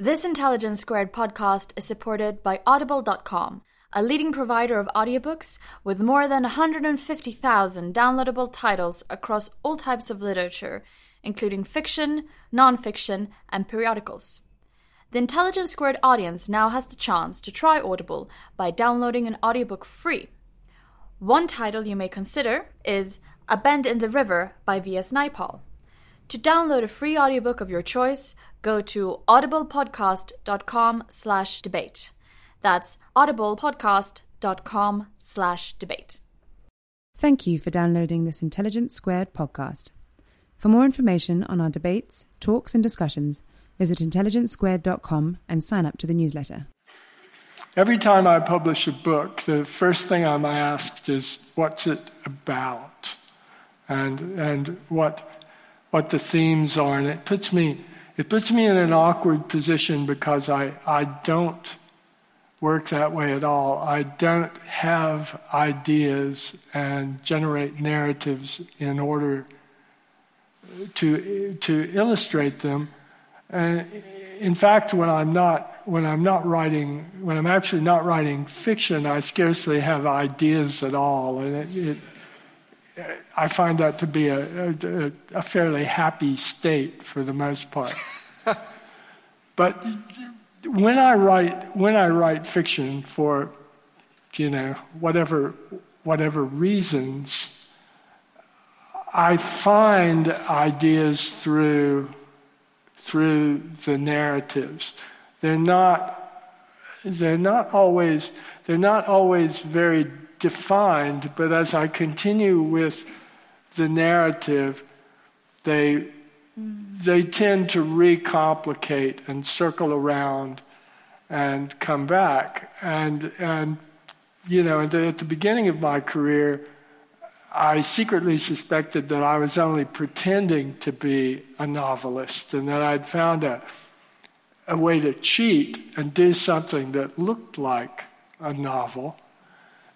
This Intelligence Squared podcast is supported by Audible.com, a leading provider of audiobooks with more than 150,000 downloadable titles across all types of literature, including fiction, nonfiction, and periodicals. The Intelligence Squared audience now has the chance to try Audible by downloading an audiobook free. One title you may consider is A Bend in the River by V.S. Naipaul. To download a free audiobook of your choice, go to audiblepodcast.com slash debate. That's audiblepodcast.com slash debate. Thank you for downloading this Intelligence Squared podcast. For more information on our debates, talks, and discussions, visit intelligencesquared.com and sign up to the newsletter. Every time I publish a book, the first thing I'm asked is, what's it about? And, and what, what the themes are. And it puts me it puts me in an awkward position because I, I don't work that way at all. I don't have ideas and generate narratives in order to, to illustrate them. And in fact, when I'm not when I'm not writing when I'm actually not writing fiction, I scarcely have ideas at all, and it, it I find that to be a, a, a fairly happy state for the most part. but when I write when I write fiction for you know whatever whatever reasons, I find ideas through through the narratives. They're not they're not always they're not always very defined, but as I continue with the narrative, they, they tend to recomplicate and circle around and come back. And, and you know, at the, beginning of my career, I secretly suspected that I was only pretending to be a novelist and that I'd found a, a way to cheat and do something that looked like a novel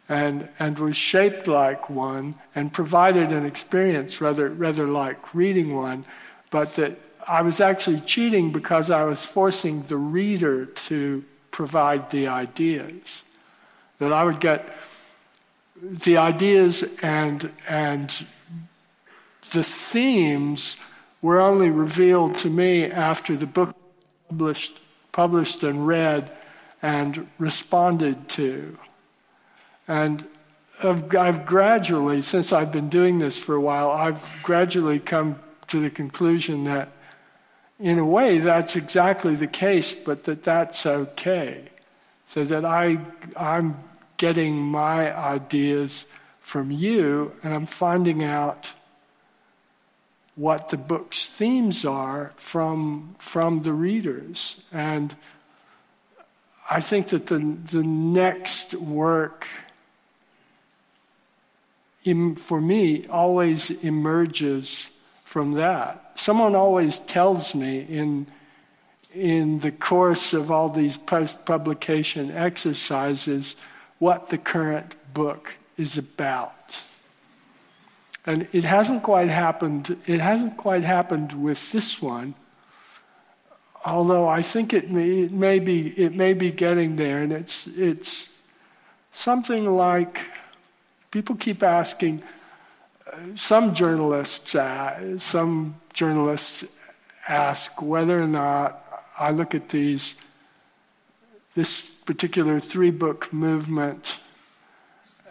and, and was shaped like one and provided an experience rather, rather like reading one, but that I was actually cheating because I was forcing the reader to provide the ideas. That I would get the ideas and, and the themes were only revealed to me after the book published, published and read and responded to. And I've, I've, gradually, since I've been doing this for a while, I've gradually come to the conclusion that, in a way, that's exactly the case, but that that's okay. So that I, I'm getting my ideas from you, and I'm finding out what the book's themes are from, from the readers. And I think that the, the next work for me, always emerges from that. Someone always tells me in, in the course of all these post publication exercises what the current book is about. And it hasn't quite happened, it hasn't quite happened with this one, although I think it may, it may, be, it may be getting there, and it's, it's something like People keep asking, uh, some journalists, uh, some journalists ask whether or not I look at these, this particular three book movement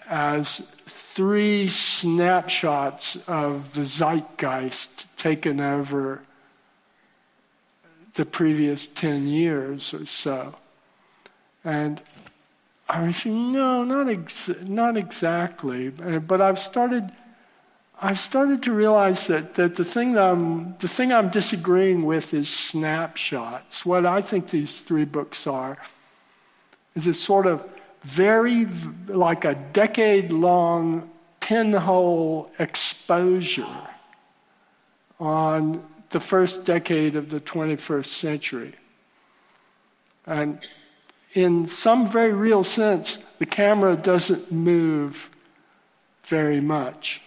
as three snapshots of the zeitgeist taken over the previous 10 years or so. And I was saying, no, not, ex- not exactly. Uh, but I've started, I've started to realize that, that the, thing that I'm, the thing I'm disagreeing with is snapshots. What I think these three books are is a sort of very, like a decade long pinhole exposure on the first decade of the 21st century. And in some very real sense, the camera doesn't move very much.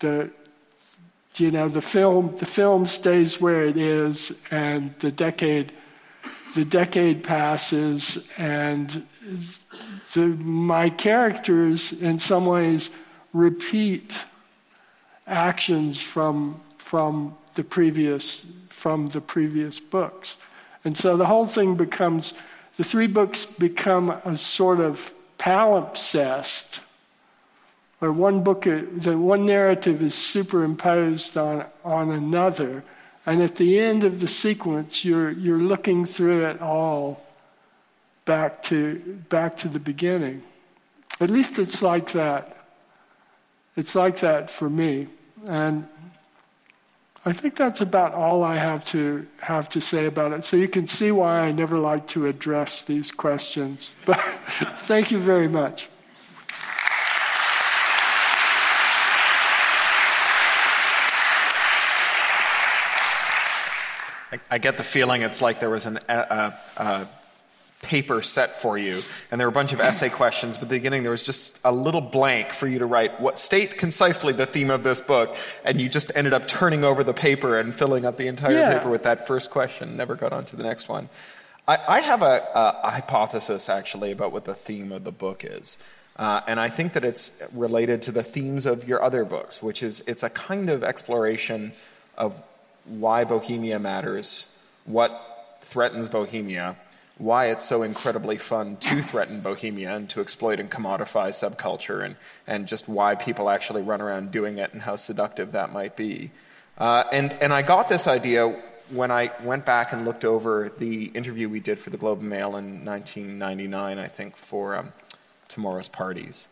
The, you know, the film, the film stays where it is, and the decade, the decade passes, and the, my characters, in some ways, repeat actions from from the previous from the previous books, and so the whole thing becomes the three books become a sort of palimpsest, where one book, the one narrative is superimposed on, on another, and at the end of the sequence, you're, you're looking through it all back to, back to the beginning. At least it's like that. It's like that for me. And I think that's about all I have to have to say about it. So you can see why I never like to address these questions. But thank you very much. I, get the feeling it's like there was an, paper set for you, and there were a bunch of essay questions. But at the beginning, there was just a little blank for you to write what state concisely the theme of this book, and you just ended up turning over the paper and filling up the entire yeah. paper with that first question. Never got on to the next one. I, I have a, a, hypothesis actually about what the theme of the book is. Uh, and I think that it's related to the themes of your other books, which is it's a kind of exploration of why Bohemia matters, what threatens Bohemia, why it's so incredibly fun to threaten Bohemia and to exploit and commodify subculture, and, and just why people actually run around doing it and how seductive that might be. Uh, and, and I got this idea when I went back and looked over the interview we did for the Globe and Mail in 1999, I think, for um, Tomorrow's Parties.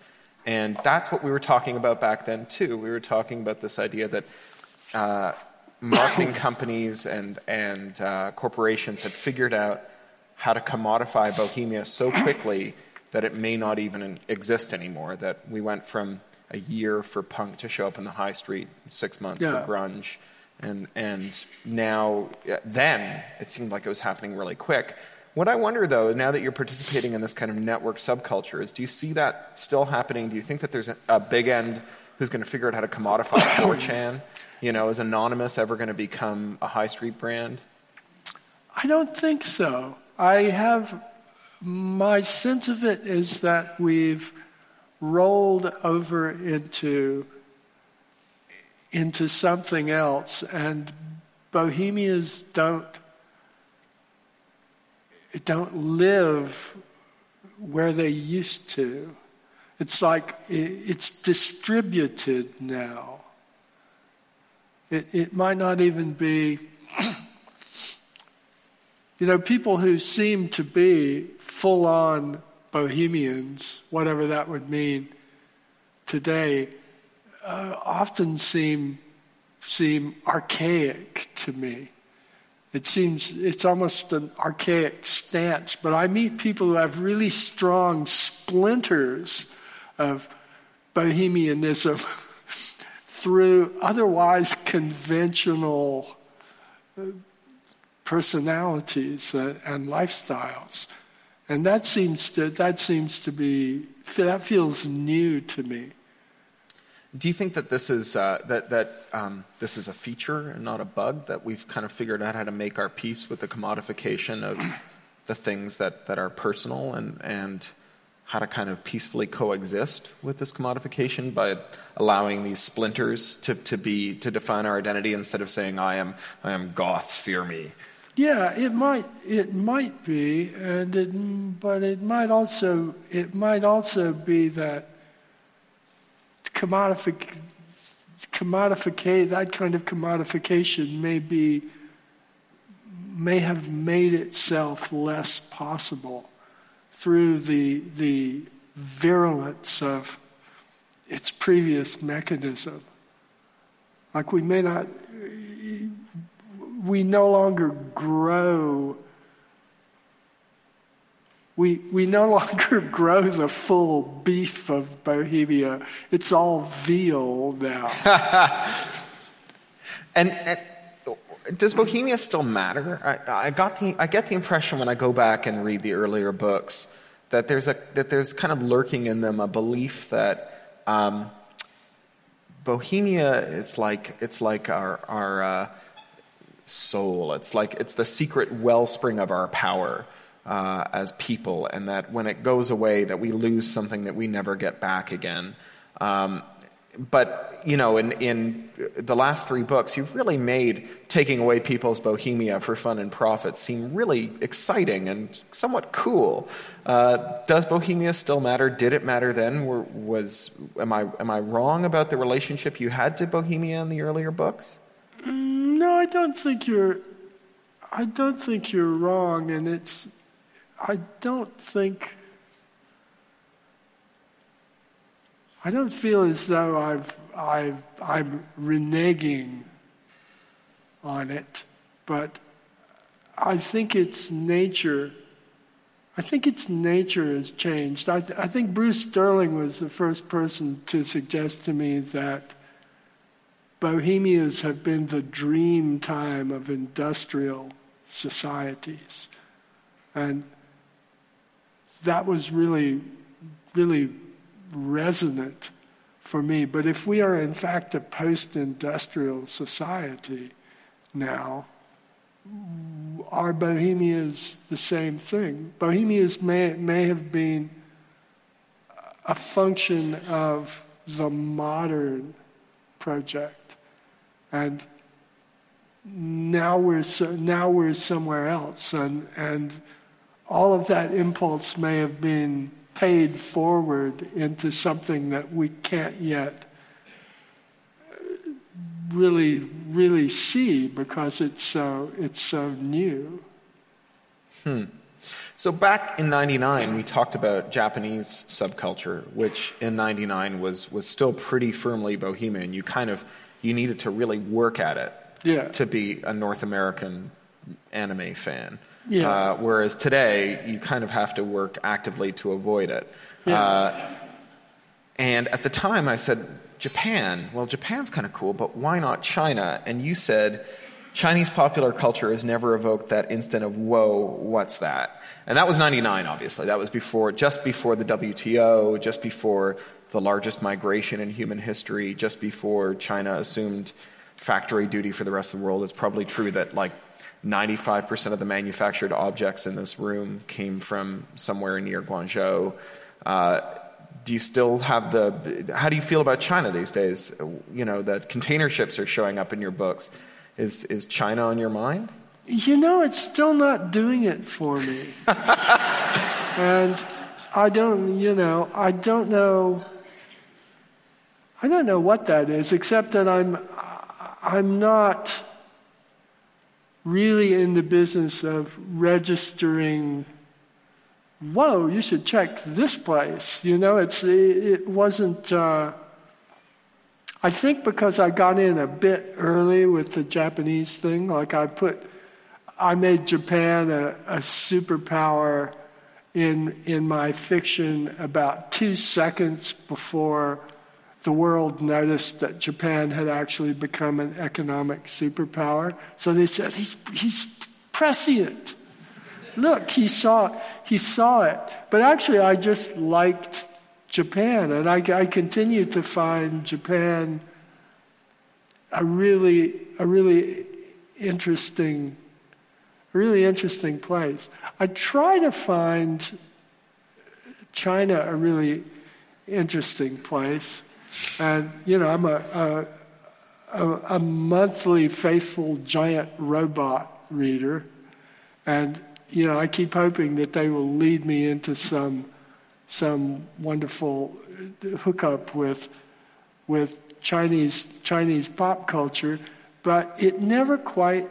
And that's what we were talking about back then, too. We were talking about this idea that uh, marketing companies and, and uh, corporations had figured out how to commodify Bohemia so quickly that it may not even exist anymore. That we went from a year for punk to show up in the high street, six months yeah. for grunge, and and now then it seemed like it was happening really quick. What I wonder though, now that you're participating in this kind of network subculture, is do you see that still happening? Do you think that there's a, a Bigend who's going to figure out how to commodify 4chan? You know, is Anonymous ever going to become a high street brand? I don't think so. I have my sense of it is that we've rolled over into into something else and bohemians don't don't live where they used to. It's like it's distributed now. It, it might not even be You know, people who seem to be full on bohemians, whatever that would mean today, uh, often seem, seem archaic to me. It seems it's almost an archaic stance, but I meet people who have really strong splinters of bohemianism through otherwise conventional uh, personalities and lifestyles. And that seems to, that seems to be, that feels new to me. Do you think that this is, uh, that, that, um, this is a feature and not a bug, that we've kind of figured out how to make our peace with the commodification of the things that, that are personal and, and how to kind of peacefully coexist with this commodification by allowing these splinters to, to be to define our identity instead of saying I am I am goth, fear me, Yeah, it might it might be, and it, but it might also it might also be that commodific, commodificate that kind of commodification may be may have made itself less possible through the the virulence of its previous mechanism. Like we may not we no longer grow. We, we no longer grow the full beef of Bohemia. It's all veal now. and, and, does Bohemia still matter? I, I, got the, I get the impression when I go back and read the earlier books that there's, a, that there's kind of lurking in them a belief that um, Bohemia it's like, it's like our, our uh, soul. It's like it's the secret wellspring of our power uh, as people, and that when it goes away, that we lose something that we never get back again. Um, but you know, in, in the last three books, you've really made taking away people's bohemia for fun and profit seem really exciting and somewhat cool. Uh, does bohemia still matter? Did it matter then? Were, was am I am I wrong about the relationship you had to bohemia in the earlier books? Mm, no, I don't think you're. I don't think you're wrong, and it's. I don't think. I don't feel as though I've, I've, I'm reneging on it, but I think its nature. I think its nature has changed. I, th- I think Bruce Sterling was the first person to suggest to me that Bohemias have been the dream time of industrial societies. And that was really, really resonant for me. But if we are in fact a post industrial society now, are Bohemias the same thing? Bohemias may, may have been a function of the modern project. And now we're, so, now we're somewhere else. And, and all of that impulse may have been paid forward into something that we can't yet really, really see because it's so, it's so new. Hmm. So back in 99, we talked about Japanese subculture, which in 99 was, was still pretty firmly bohemian. You kind of you needed to really work at it yeah. to be a North American anime fan. Yeah. Uh, whereas today, you kind of have to work actively to avoid it. Yeah. Uh, and at the time, I said, Japan. Well, Japan's kind of cool, but why not China? And you said, Chinese popular culture has never evoked that instant of, whoa, what's that? And that was 99, obviously. That was before, just before the WTO, just before the largest migration in human history just before China assumed factory duty for the rest of the world. It's probably true that like 95% of the manufactured objects in this room came from somewhere near Guangzhou. Uh, do you still have the how do you feel about china these days you know that container ships are showing up in your books is is china on your mind you know it's still not doing it for me and i don't you know i don't know I don't know what that is, except that I'm, I'm not really in the business of registering. Whoa, you should check this place. You know, it's it wasn't. Uh, I think because I got in a bit early with the Japanese thing, like I put, I made Japan a, a superpower in in my fiction about two seconds before the world noticed that Japan had actually become an economic superpower. So they said, he's, he's prescient. Look, he saw, he saw it. But actually, I just liked Japan, and I, I continue to find Japan a really, a really interesting, really interesting place. I try to find China a really interesting place. And, you know, I'm a, a, a, monthly faithful giant robot reader. And, you know, I keep hoping that they will lead me into some, some wonderful hookup with, with Chinese, Chinese pop culture, but it never quite,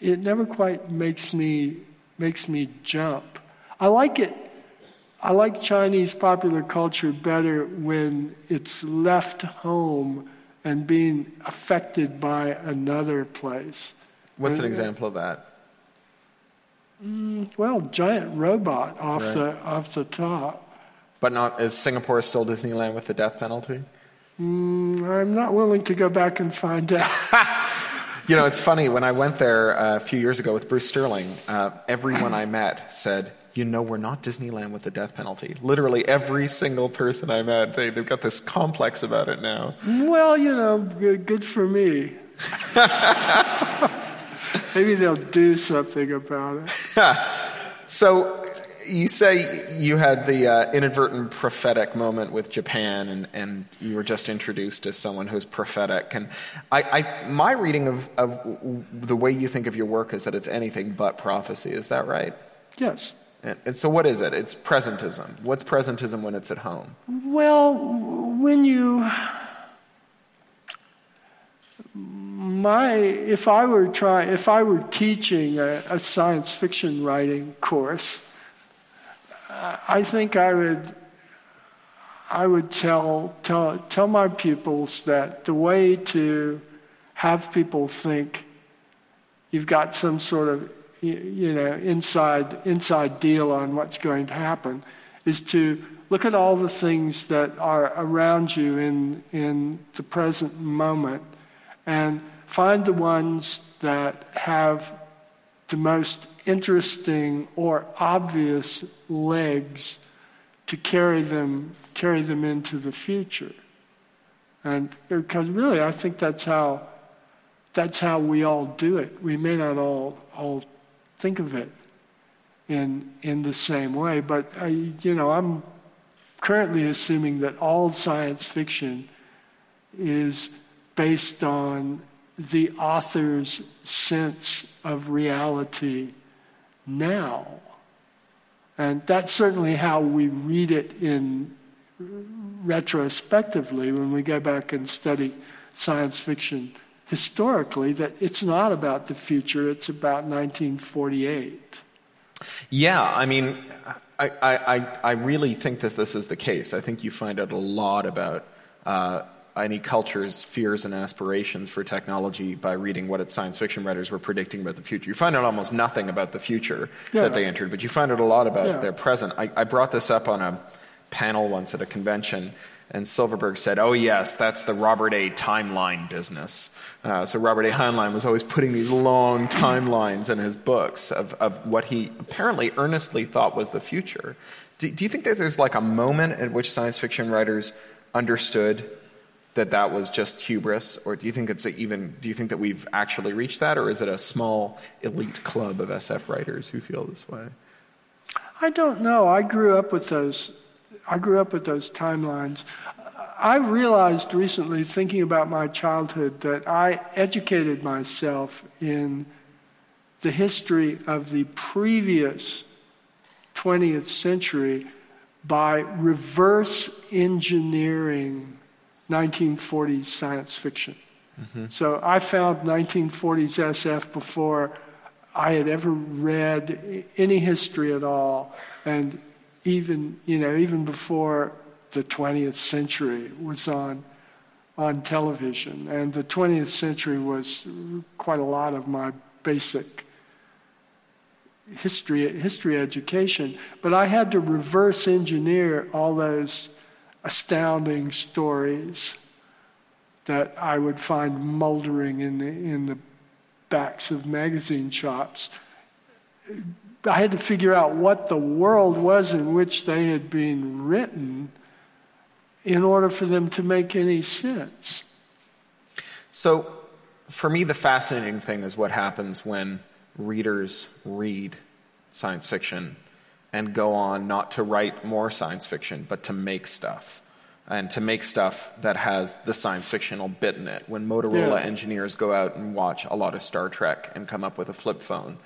it never quite makes me, makes me jump. I like it I like Chinese popular culture better when it's left home and being affected by another place. What's an example of that? Mm, well, giant robot off Right. the off the top. But not is Singapore still Disneyland with the death penalty? Mm, I'm not willing to go back and find out. You know, it's funny. When I went there uh, a few years ago with Bruce Sterling, uh, everyone I met said, "You know, we're not Disneyland with the death penalty." Literally every single person I met, they, they've got this complex about it now. well, you know, good, good for me. Maybe they'll do something about it. So you say you had the uh, inadvertent prophetic moment with Japan, and, and you were just introduced as someone who's prophetic. And I, I, my reading of, of the way you think of your work is that it's anything but prophecy. Is that right? Yes. And, and so, what is it? It's presentism. What's presentism when it's at home? Well, when you my if I were trying if I were teaching a, a science fiction writing course, Uh, I think I would I would tell tell tell my pupils that the way to have people think you've got some sort of you know inside inside deal on what's going to happen is to look at all the things that are around you in in the present moment and find the ones that have the most interesting or obvious legs to carry them carry them into the future and because really I think that's how that's how we all do it. We may not all all think of it in in the same way, but I, you know, I'm currently assuming that all science fiction is based on the author's sense of reality now. And that's certainly how we read it in retrospectively when we go back and study science fiction historically that it's not about the future, it's about 1948. Yeah, I mean, I, I, I- really think that this is the case. I think you find out a lot about uh, any culture's fears and aspirations for technology by reading what its science fiction writers were predicting about the future. You find out almost nothing about the future Yeah. that they entered, but you find out a lot about Yeah. their present. I, I brought this up on a panel once at a convention. And Silverberg said, "Oh yes, that's the Robert A. timeline business." Uh, so Robert A. Heinlein was always putting these long timelines in his books of, of what he apparently earnestly thought was the future. Do, do you think that there's like a moment at which science fiction writers understood that that was just hubris, or do you think it's even? Do you think that we've actually reached that, or is it a small elite club of SF writers who feel this way? I don't know. I grew up with those. I grew up with those timelines. I realized recently, thinking about my childhood, that I educated myself in the history of the previous 20th century by reverse engineering 1940s science fiction. Mm-hmm. So I found 1940s SF before I had ever read any history at all, and even you know even before the 20th century was on on television, and the 20th century was quite a lot of my basic history history education. But I had to reverse engineer all those astounding stories that I would find moldering in the in the backs of magazine shops. I had to figure out what the world was in which they had been written in order for them to make any sense. So, for me, the fascinating thing is what happens when readers read science fiction and go on not to write more science fiction, but to make stuff. And to make stuff that has the science fictional bit in it. When Motorola Yeah. engineers go out and watch a lot of Star Trek and come up with a flip phone,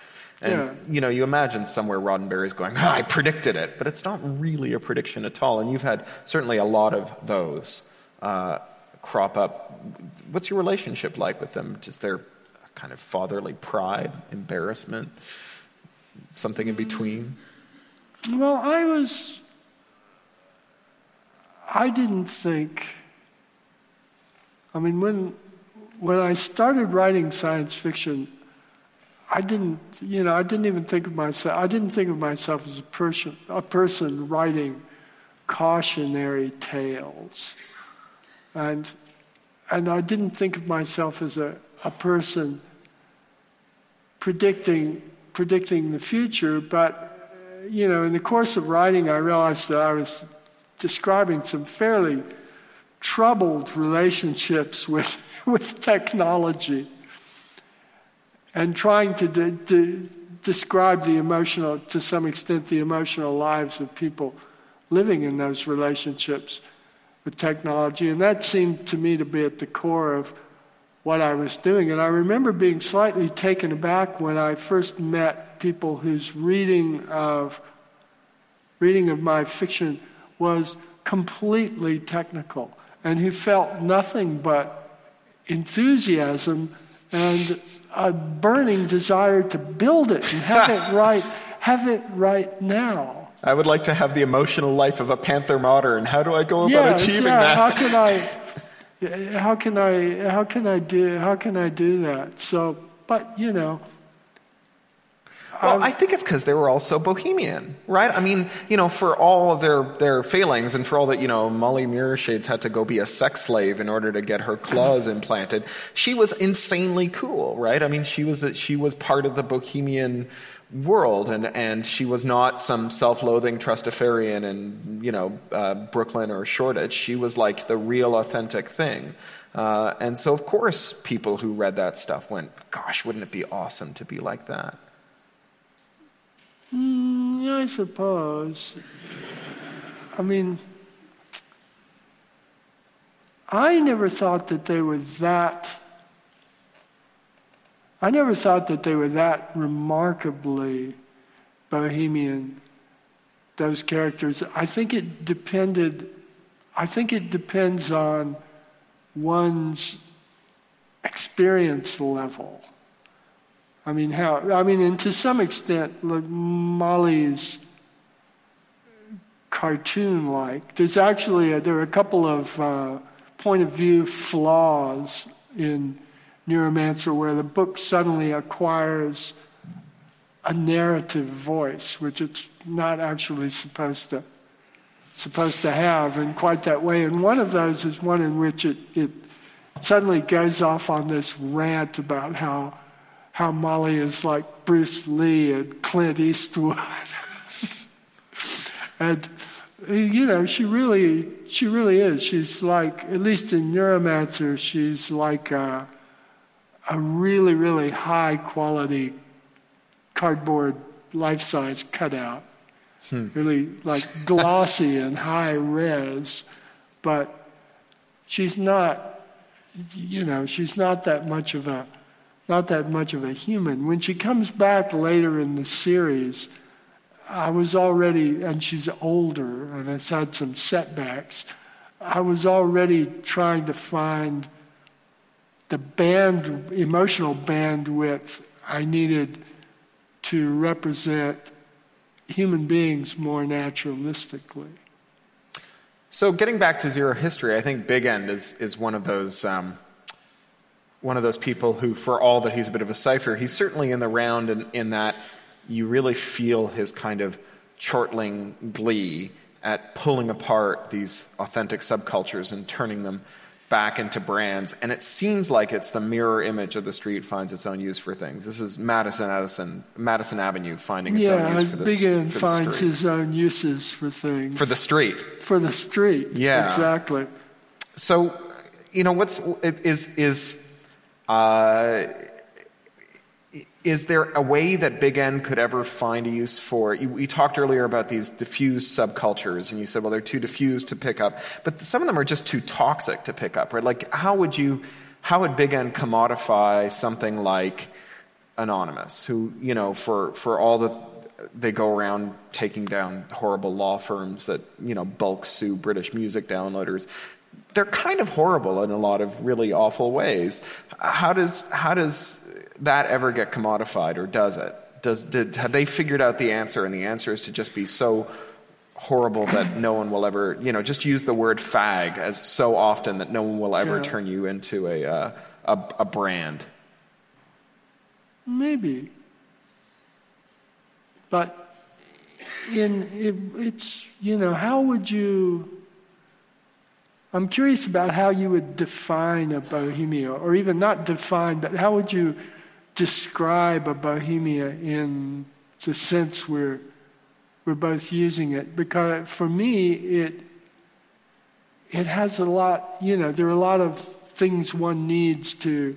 And Yeah. you know, you imagine somewhere Roddenberry's going, "Ah, I predicted it, but it's not really a prediction at all. And you've had certainly a lot of those uh, crop up. What's your relationship like with them? Is there a kind of fatherly pride, embarrassment, something in between? Well, I was. I didn't think. I mean, when when I started writing science fiction, I didn't, you know, I didn't even think of myself. I didn't think of myself as a person, a person writing cautionary tales, and and I didn't think of myself as a, a person predicting predicting the future. But you know, in the course of writing, I realized that I was describing some fairly troubled relationships with with technology and trying to de- de- describe the emotional, to some extent, the emotional lives of people living in those relationships with technology. And that seemed to me to be at the core of what I was doing. And I remember being slightly taken aback when I first met people whose reading of reading of my fiction was completely technical and who felt nothing but enthusiasm and a burning desire to build it and have it right have it right now. I would like to have the emotional life of a Panther Modern. How do I go about Yes, achieving yeah, that? How can I how can I how can I do how can I do that? So but you know Well, I think it's because they were all so bohemian, right? I mean, you know, for all of their, their failings and for all that, you know, Molly Mirrorshades had to go be a sex slave in order to get her claws implanted, she was insanely cool, right? I mean, she was, she was part of the bohemian world and, and she was not some self-loathing trustafarian in, you know, uh, Brooklyn or Shoreditch. She was like the real authentic thing. Uh, and so, of course, people who read that stuff went, gosh, wouldn't it be awesome to be like that? Mm, I suppose. I mean, I never thought that they were that. I never thought that they were that remarkably bohemian, those characters. I think it depended, I think it depends on one's experience level. I mean, how? I mean, and to some extent, like Molly's cartoon-like. There's actually a, there are a couple of uh, point of view flaws in Neuromancer where the book suddenly acquires a narrative voice, which it's not actually supposed to supposed to have in quite that way. And one of those is one in which it, it suddenly goes off on this rant about how how Molly is like Bruce Lee and Clint Eastwood. and you know, she really she really is. She's like at least in Neuromancer, she's like a, a really, really high quality cardboard life size cutout. Hmm. Really like glossy and high res, but she's not you know, she's not that much of a not that much of a human. When she comes back later in the series, I was already, and she's older and has had some setbacks. I was already trying to find the band, emotional bandwidth I needed to represent human beings more naturalistically. So, getting back to Zero History, I think Bigend is, is one of those um, one of those people who, for all that he's a bit of a cipher, he's certainly in the round in, in that you really feel his kind of chortling glee at pulling apart these authentic subcultures and turning them back into brands. And it seems like it's the mirror image of the street finds its own use for things. This is Madison Addison, Madison Avenue finding its yeah, own use for the, Bigend for the finds street. his own uses for things. For the street. For the street. Yeah. Exactly. So, you know, what's is is uh, is there a way that Bigend could ever find a use for? You, talked earlier about these diffused subcultures, and you said, well, they're too diffused to pick up, but some of them are just too toxic to pick up, right? Like, how would you, how would Bigend commodify something like? anonymous, who you know for for all the they go around taking down horrible law firms that you know bulk sue British music downloaders. They're kind of horrible in a lot of really awful ways. How does how does that ever get commodified, or does it? Does did, have they figured out the answer? And the answer is to just be so horrible that no one will ever, you know, just use the word fag as so often that no one will ever yeah. turn you into a, uh, a, a brand. Maybe. But in it, it's you know how would you I'm curious about how you would define a bohemia or even not define but how would you describe a bohemia in the sense we're we're both using it? Because for me it it has a lot you know there are a lot of things one needs to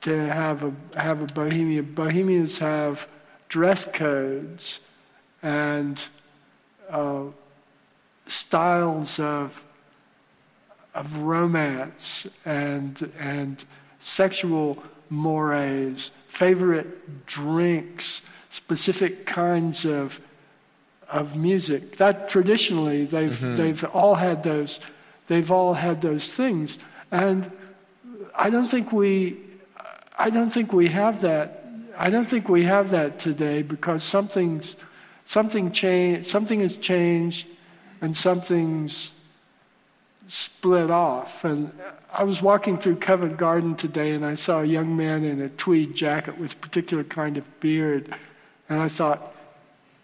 to have a have a bohemia. Bohemians have dress codes and uh, styles of of romance and and sexual mores, favorite drinks, specific kinds of of music. That traditionally they've mm-hmm. they've all had those they've all had those things, and I don't think we I don't think we have that I don't think we have that today because something's something changed, something has changed, and something's split off. And I was walking through Covent Garden today, and I saw a young man in a tweed jacket with a particular kind of beard, and I thought,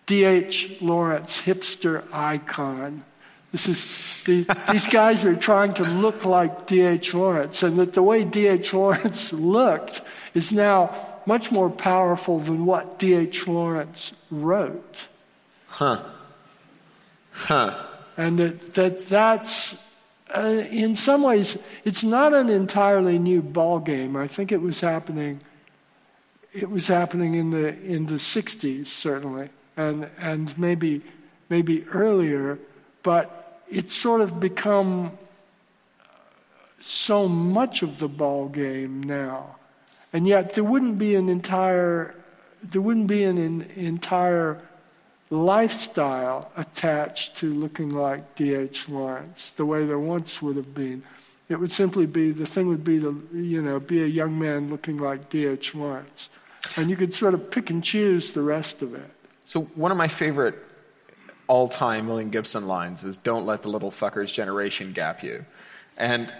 D.H. Lawrence, hipster icon. This is these, these guys are trying to look like D.H. Lawrence, and that the way D.H. Lawrence looked is now much more powerful than what D.H. Lawrence wrote. Huh. Huh. And that, that that's, uh, in some ways, it's not an entirely new ball game. I think it was happening. It was happening in the in the '60s, certainly, and and maybe maybe earlier, but it's sort of become so much of the ball game now and yet there wouldn't be an entire there wouldn't be an, an entire lifestyle attached to looking like D.H. Lawrence the way there once would have been. It would simply be the thing would be to you know be a young man looking like D.H. Lawrence, and you could sort of pick and choose the rest of it. So one of my favorite all-time William Gibson lines is "Don't let the little fuckers generation gap you," and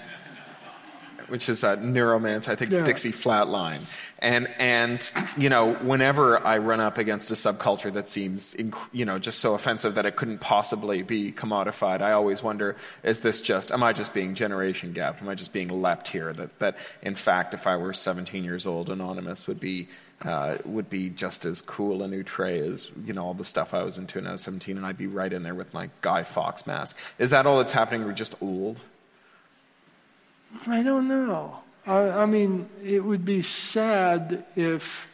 which is a Neuromancer. I think it's yeah. Dixie Flatline. And and you know, whenever I run up against a subculture that seems inc- you know just so offensive that it couldn't possibly be commodified, I always wonder: Is this just? Am I just being generation gapped? Am I just being leapt here? That that in fact, if I were 17 years old, anonymous would be. Uh, would be just as cool and outre as you know all the stuff I was into when I was 17, and I'd be right in there with my Guy Fawkes mask. Is that all that's happening? We're just old. I don't know. I, I mean, it would be sad if,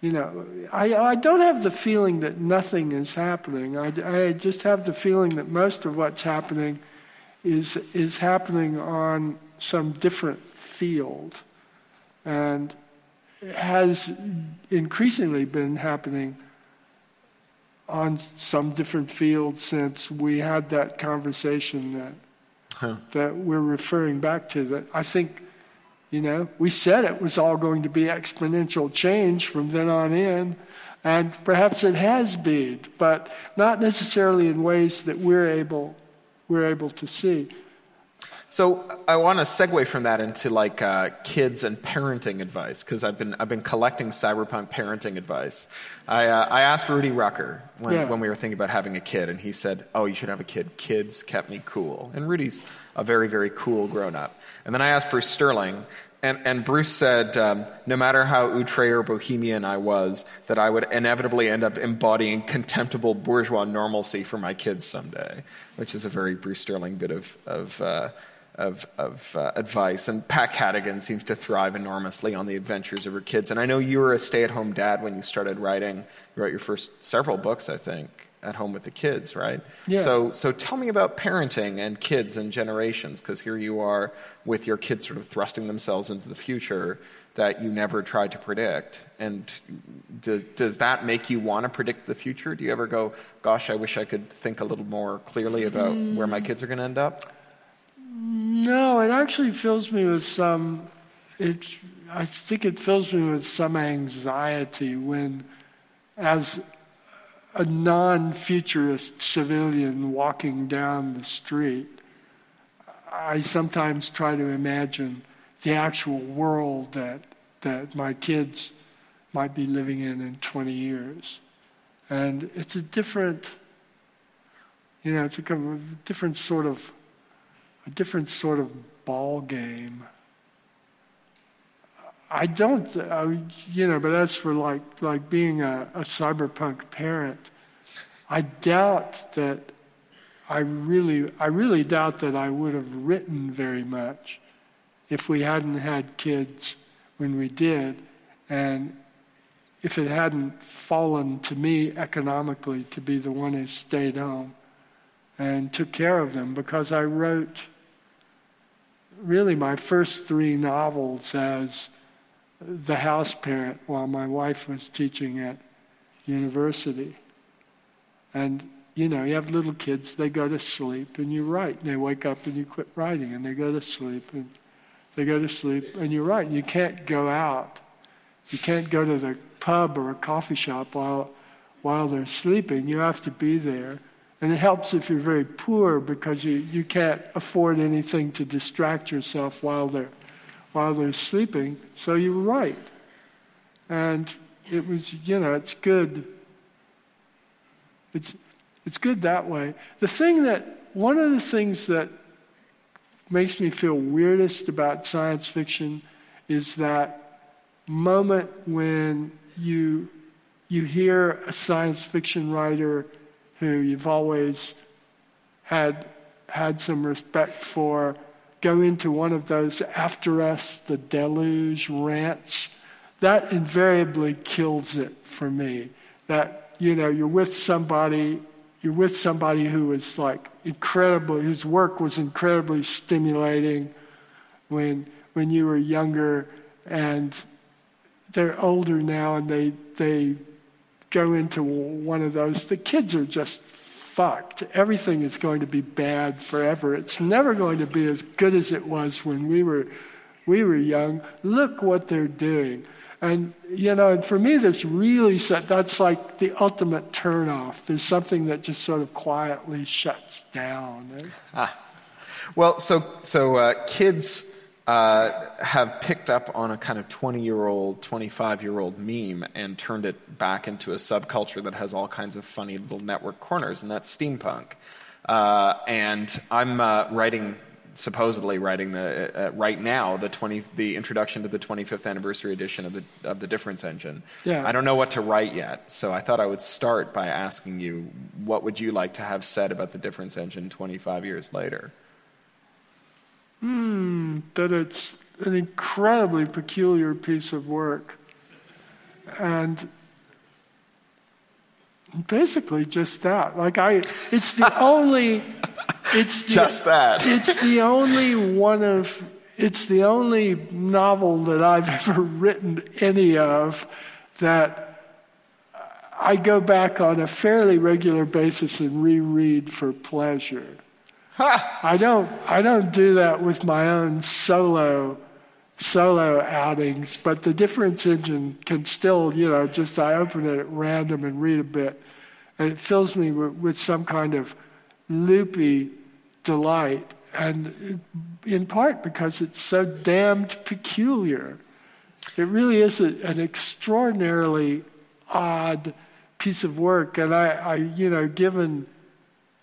you know, I, I don't have the feeling that nothing is happening. I, I just have the feeling that most of what's happening is, is happening on some different field and has increasingly been happening on some different field since we had that conversation that that we're referring back to. That I think, you know, we said it was all going to be exponential change from then on in, and perhaps it has been, but not necessarily in ways that we're able we're able to see. So I want to segue from that into like uh, kids and parenting advice because I've been I've been collecting cyberpunk parenting advice. I uh, I asked Rudy Rucker when yeah. when we were thinking about having a kid, and he said, "Oh, you should have a kid. Kids kept me cool." And Rudy's a very very cool grown up. And then I asked Bruce Sterling, and, and, Bruce said, um, no matter how outre or bohemian I was, that I would inevitably end up embodying contemptible bourgeois normalcy for my kids someday, which is a very Bruce Sterling bit of, of uh, of, of uh, advice. And Pat Cadigan seems to thrive enormously on the adventures of her kids. And I know you were a stay at home dad when you started writing. You wrote your first several books, I think, at home with the kids, right? Yeah. So, so tell me about parenting and kids and generations, because here you are with your kids sort of thrusting themselves into the future that you never tried to predict. And does, does that make you want to predict the future? Do you ever go, gosh, I wish I could think a little more clearly about mm. where my kids are going to end up? No, it actually fills me with some. It, I think it fills me with some anxiety when, as a non-futurist civilian walking down the street, I sometimes try to imagine the actual world that that my kids might be living in in 20 years, and it's a different. You know, it's a different sort of a different sort of ball game. I don't, uh, you know, but as for like, like being a, a cyberpunk parent, I doubt that I really, I really doubt that I would have written very much if we hadn't had kids when we did, and if it hadn't fallen to me economically to be the one who stayed home and took care of them because I wrote really my first three novels as the house parent while my wife was teaching at university. And you know, you have little kids, they go to sleep and you write. They wake up and you quit writing and they go to sleep and they go to sleep and you write. You can't go out. You can't go to the pub or a coffee shop while while they're sleeping. You have to be there. And it helps if you're very poor because you, you can't afford anything to distract yourself while they're, while they're sleeping. So you write. And it was, you know, it's good. It's, it's good that way. The thing that, one of the things that makes me feel weirdest about science fiction is that moment when you, you hear a science fiction writer who you've always had, had some respect for, go into one of those after us, the deluge rants, that invariably kills it for me. That, you know, you're with somebody, you're with somebody who is like incredibly, whose work was incredibly stimulating when, when you were younger, and they're older now and they, they go into one of those, the kids are just fucked. Everything is going to be bad forever. It's never going to be as good as it was when we were, we were young. Look what they're doing. And, you know, and for me, that's really, that's like the ultimate turnoff. There's something that just sort of quietly shuts down. Ah. Well, so, so uh, kids uh, have picked up on a kind of 20 year old, 25 year old meme and turned it back into a subculture that has all kinds of funny little network corners, and that's steampunk. Uh, and I'm uh, writing, supposedly writing the uh, right now the 20 the introduction to the 25th anniversary edition of the of the Difference Engine. Yeah. I don't know what to write yet, so I thought I would start by asking you what would you like to have said about the Difference Engine 25 years later. Hmm, that it's an incredibly peculiar piece of work. And basically just that. Like I it's the only it's the, just that. it's the only one of it's the only novel that I've ever written any of that I go back on a fairly regular basis and reread for pleasure. I don't I don't do that with my own solo solo outings, but the difference engine can still, you know, just I open it at random and read a bit, and it fills me with, with some kind of loopy delight, and in part because it's so damned peculiar. It really is a, an extraordinarily odd piece of work, and I, I you know, given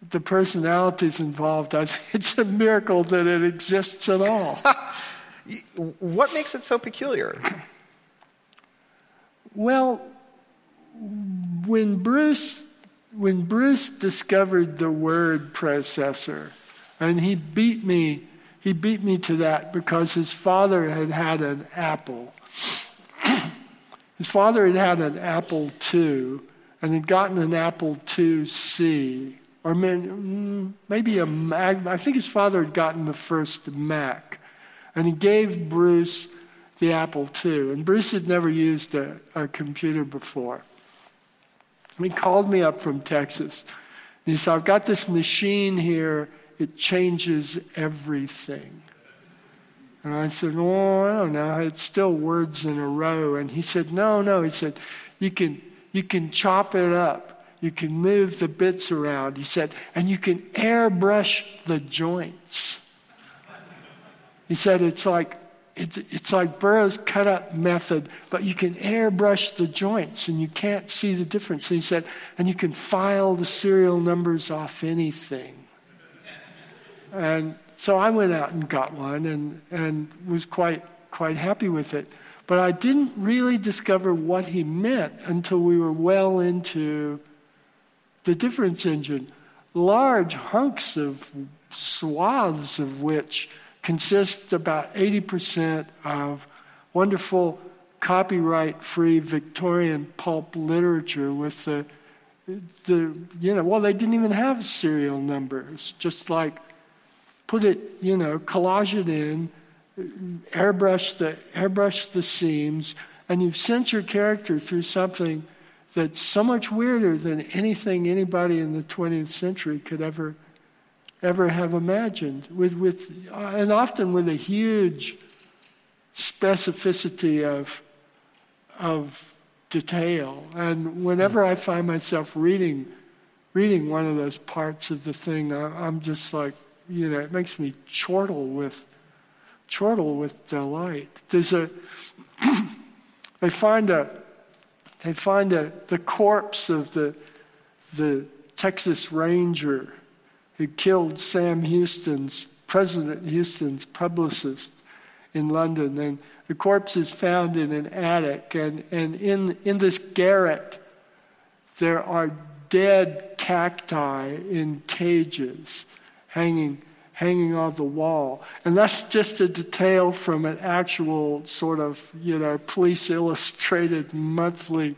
the personalities involved, I think it's a miracle that it exists at all. what makes it so peculiar? Well, when Bruce when Bruce discovered the word processor, and he beat me he beat me to that because his father had had an Apple. his father had had an Apple II and had gotten an Apple IIc, or mm, maybe a Mac. I think his father had gotten the first Mac. And he gave Bruce the Apple II. And Bruce had never used a, a computer before. He called me up from Texas. And he said, I've got this machine here, it changes everything. And I said, Oh, I don't know. It's still words in a row. And he said, No, no. He said, You can, you can chop it up. You can move the bits around. He said, and you can airbrush the joints. He said, It's like it's, it's like Burroughs' cut up method, but you can airbrush the joints and you can't see the difference. And he said, and you can file the serial numbers off anything. And so I went out and got one and, and was quite, quite happy with it. But I didn't really discover what he meant until we were well into the difference engine. Large hunks of swaths of which consists about 80% of wonderful copyright free Victorian pulp literature with the, the, you know, well, they didn't even have serial numbers, just like put it, you know, collage it in, airbrush the, airbrush the seams, and you've sent your character through something that's so much weirder than anything anybody in the 20th century could ever ever have imagined, with, with, uh, and often with a huge specificity of, of detail. And whenever I find myself reading, reading one of those parts of the thing, I, am just like, you know, it makes me chortle with, chortle with delight. There's a, they find a, they find a, the corpse of the, the Texas Ranger who killed Sam Houston's, President Houston's publicist in London. And the corpse is found in an attic. And, and in, in this garret, there are dead cacti in cages hanging hanging on the wall. And that's just a detail from an actual sort of, you know, police illustrated monthly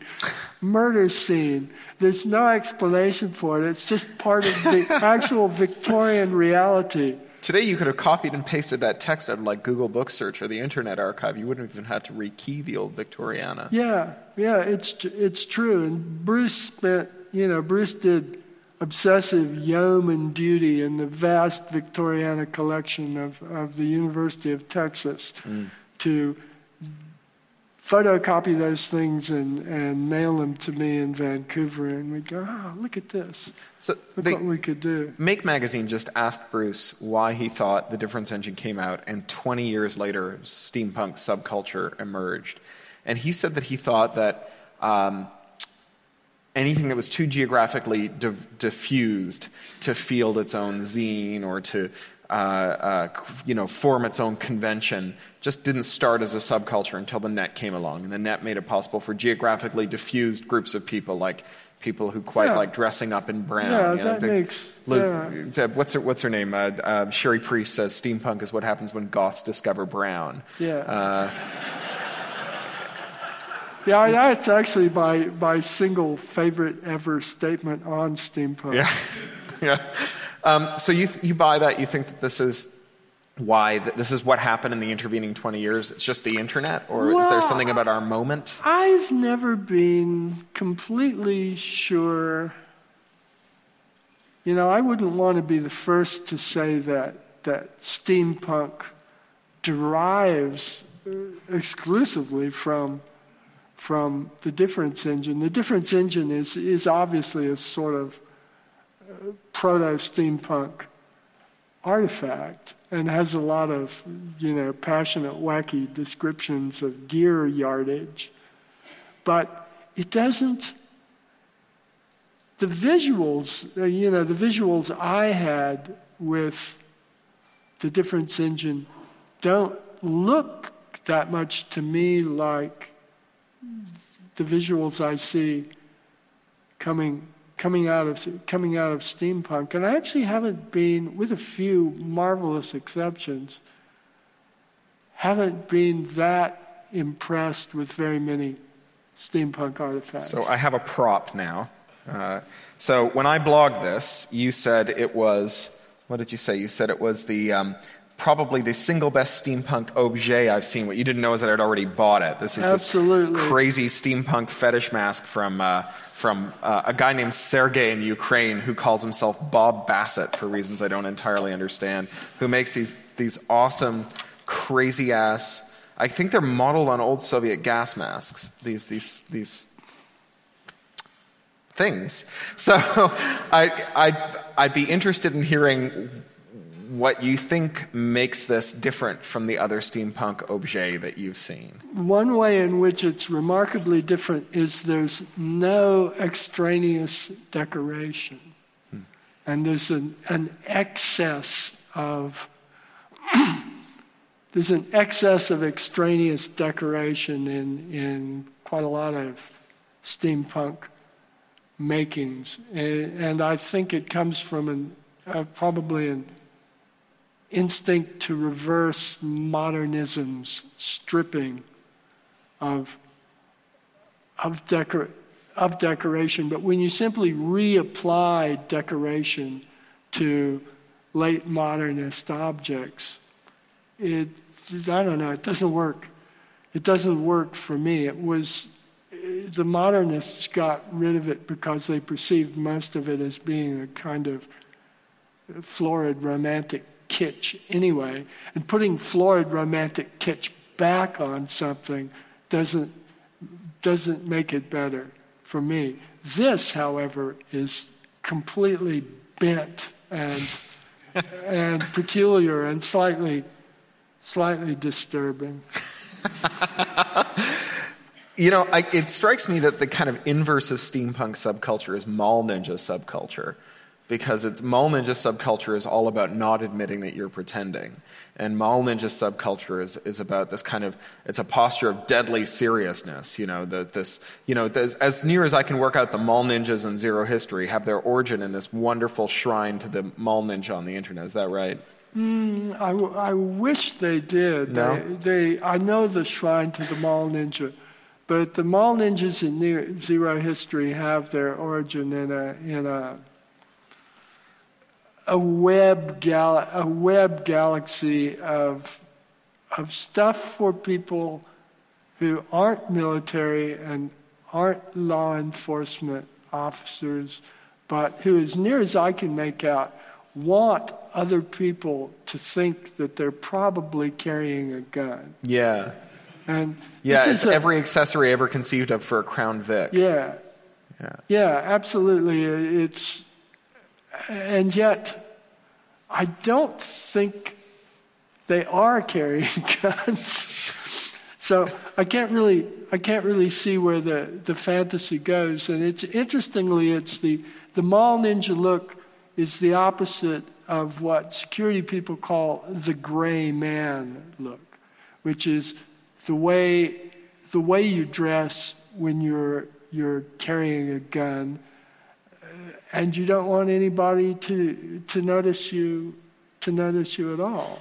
murder scene. There's no explanation for it. It's just part of the actual Victorian reality. Today, you could have copied and pasted that text out of like Google Book Search or the Internet Archive. You wouldn't even have to rekey the old Victoriana. Yeah, yeah, it's it's true. And Bruce spent, you know, Bruce did obsessive yeoman duty in the vast Victoriana collection of, of the University of Texas mm. to photocopy those things and, and mail them to me in Vancouver, and we'd go, oh, look at this. So look they, what we could do. Make Magazine just asked Bruce why he thought the difference engine came out, and 20 years later, steampunk subculture emerged. And he said that he thought that um, anything that was too geographically di- diffused to field its own zine or to uh, uh, you know, form its own convention just didn't start as a subculture until the net came along. And the net made it possible for geographically diffused groups of people like people who quite yeah. like dressing up in brown. Yeah, you know, that big, makes. Liz, yeah. What's her What's her name? Uh, uh, Cherie Priest says steampunk is what happens when goths discover brown. Yeah. Yeah, it's actually my, my single favorite ever statement on steampunk. Yeah, yeah. Um, so you, you buy that, you think that this is why, that this is what happened in the intervening 20 years? It's just the internet? Or well, is there something about our moment? I've never been completely sure. You know, I wouldn't want to be the first to say that, that steampunk derives uh, exclusively from from the difference engine. The difference engine is, is obviously a sort of uh, proto steampunk artifact and has a lot of, you know, passionate, wacky descriptions of gear yardage. But it doesn't, the visuals, uh, you know, the visuals I had with the difference engine don't look that much to me like the visuals I see coming coming out of coming out of steampunk, and I actually haven't been, with a few marvelous exceptions, haven't been that impressed with very many steampunk artifacts. So I have a prop now. Uh, so when I blogged this, you said it was. What did you say? You said it was the um, probably the single best steampunk objet I've seen. What you didn't know is that I'd already bought it. This is Absolutely. this crazy steampunk fetish mask from uh, from uh, a guy named Sergey in Ukraine who calls himself Bob Basset for reasons I don't entirely understand. Who makes these these awesome, crazy ass. I think they're modeled on old Soviet gas masks. These these these things. So I, I'd, I'd be interested in hearing what you think makes this different from the other steampunk objet that you've seen. One way in which it's remarkably different is there's no extraneous decoration. Hmm. And there's an, an excess of there's an excess of extraneous decoration in, in quite a lot of steampunk makings. And I think it comes from an, uh, probably an instinct to reverse modernism's stripping of, of, decor, of decoration. But when you simply reapply decoration to late modernist objects, it, I don't know, it doesn't work. It doesn't work for me. It was, the modernists got rid of it because they perceived most of it as being a kind of florid romantic kitsch anyway. And putting florid romantic kitsch back on something doesn't, doesn't make it better for me. This, however, is completely bent and, and peculiar and slightly, slightly disturbing. you know, I, it strikes me that the kind of inverse of steampunk subculture is mall ninja subculture because it's mall ninja subculture is all about not admitting that you're pretending. And mall ninja subculture is, is about this kind of it's a posture of deadly seriousness you know that this you know this, as near as i can work out the mall ninjas in zero history have their origin in this wonderful shrine to the mall ninja on the internet. Is that right? Mm, I, w- I wish they did. No? they, they i know the shrine to the mall ninja but the mall ninjas in zero history have their origin in a in a a web, gal- a web galaxy of, of stuff for people who aren't military and aren't law enforcement officers, but who, as near as I can make out, want other people to think that they're probably carrying a gun. Yeah. And yeah, it's a, every accessory ever conceived of for a Crown Vic. Yeah. Yeah. Yeah, absolutely. It's and yet, I don't think they are carrying guns. so I can't really, I can't really see where the, the fantasy goes. And it's interestingly, it's the the mall ninja look is the opposite of what security people call the gray man look, which is the way the way you dress when you're you're carrying a gun and you don't want anybody to, to notice you to notice you at all.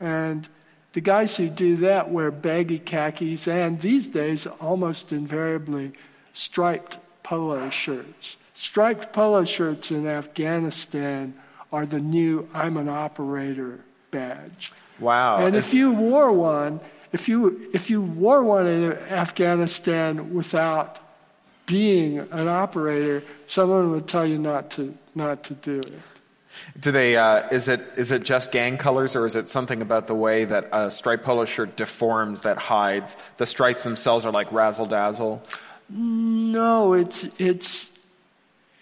And the guys who do that wear baggy khakis and these days almost invariably striped polo shirts. Striped polo shirts in Afghanistan are the new I'm an operator badge. Wow. And if you wore one, if you if you wore one in Afghanistan without being an operator, someone would tell you not to not to do it. Do they? Uh, is it is it just gang colors, or is it something about the way that a striped polo shirt deforms that hides the stripes themselves are like razzle dazzle? No, it's it's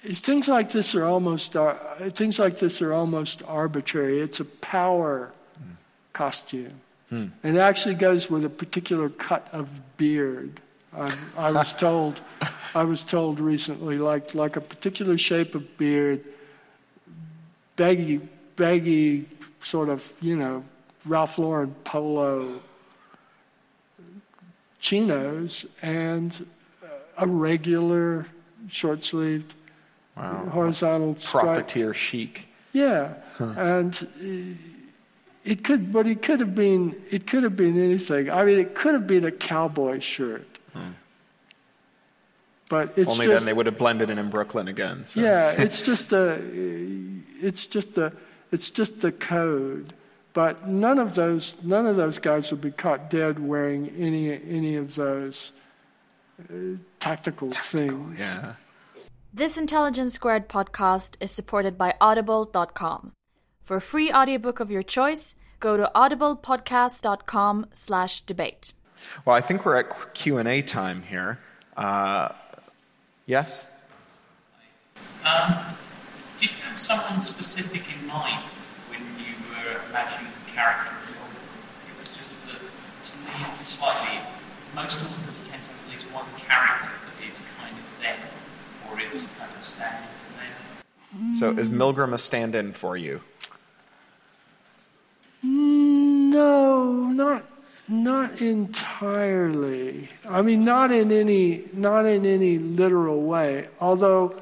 things like this are almost uh, things like this are almost arbitrary. It's a power mm. costume, hmm. and it actually goes with a particular cut of beard. I, I was told, I was told recently, like like a particular shape of beard, baggy, baggy, sort of, you know, Ralph Lauren polo chinos, and a regular short-sleeved wow. horizontal profiteer chic. Yeah, huh. and eh, it could, but it could have been, it could have been anything. I mean, it could have been a cowboy shirt. Hmm. But it's only just, then they would have blended in in Brooklyn again. So. Yeah, it's just the, it's just the, it's just the code. But none of those, none of those guys would be caught dead wearing any any of those uh, tactical, tactical things. Yeah. This Intelligence Squared podcast is supported by Audible.com. For a free audiobook of your choice, go to audiblepodcast.com slash debate. Well, I think we're at Q&A time here. Uh, yes? Um, did you have someone specific in mind when you were imagining the character? It's just that, to me, it's slightly... Most authors tend to have at least one character that is kind of them, or is kind of standing for them. So is Milgram a stand-in for you? No, not not entirely. I mean, not in any not in any literal way. Although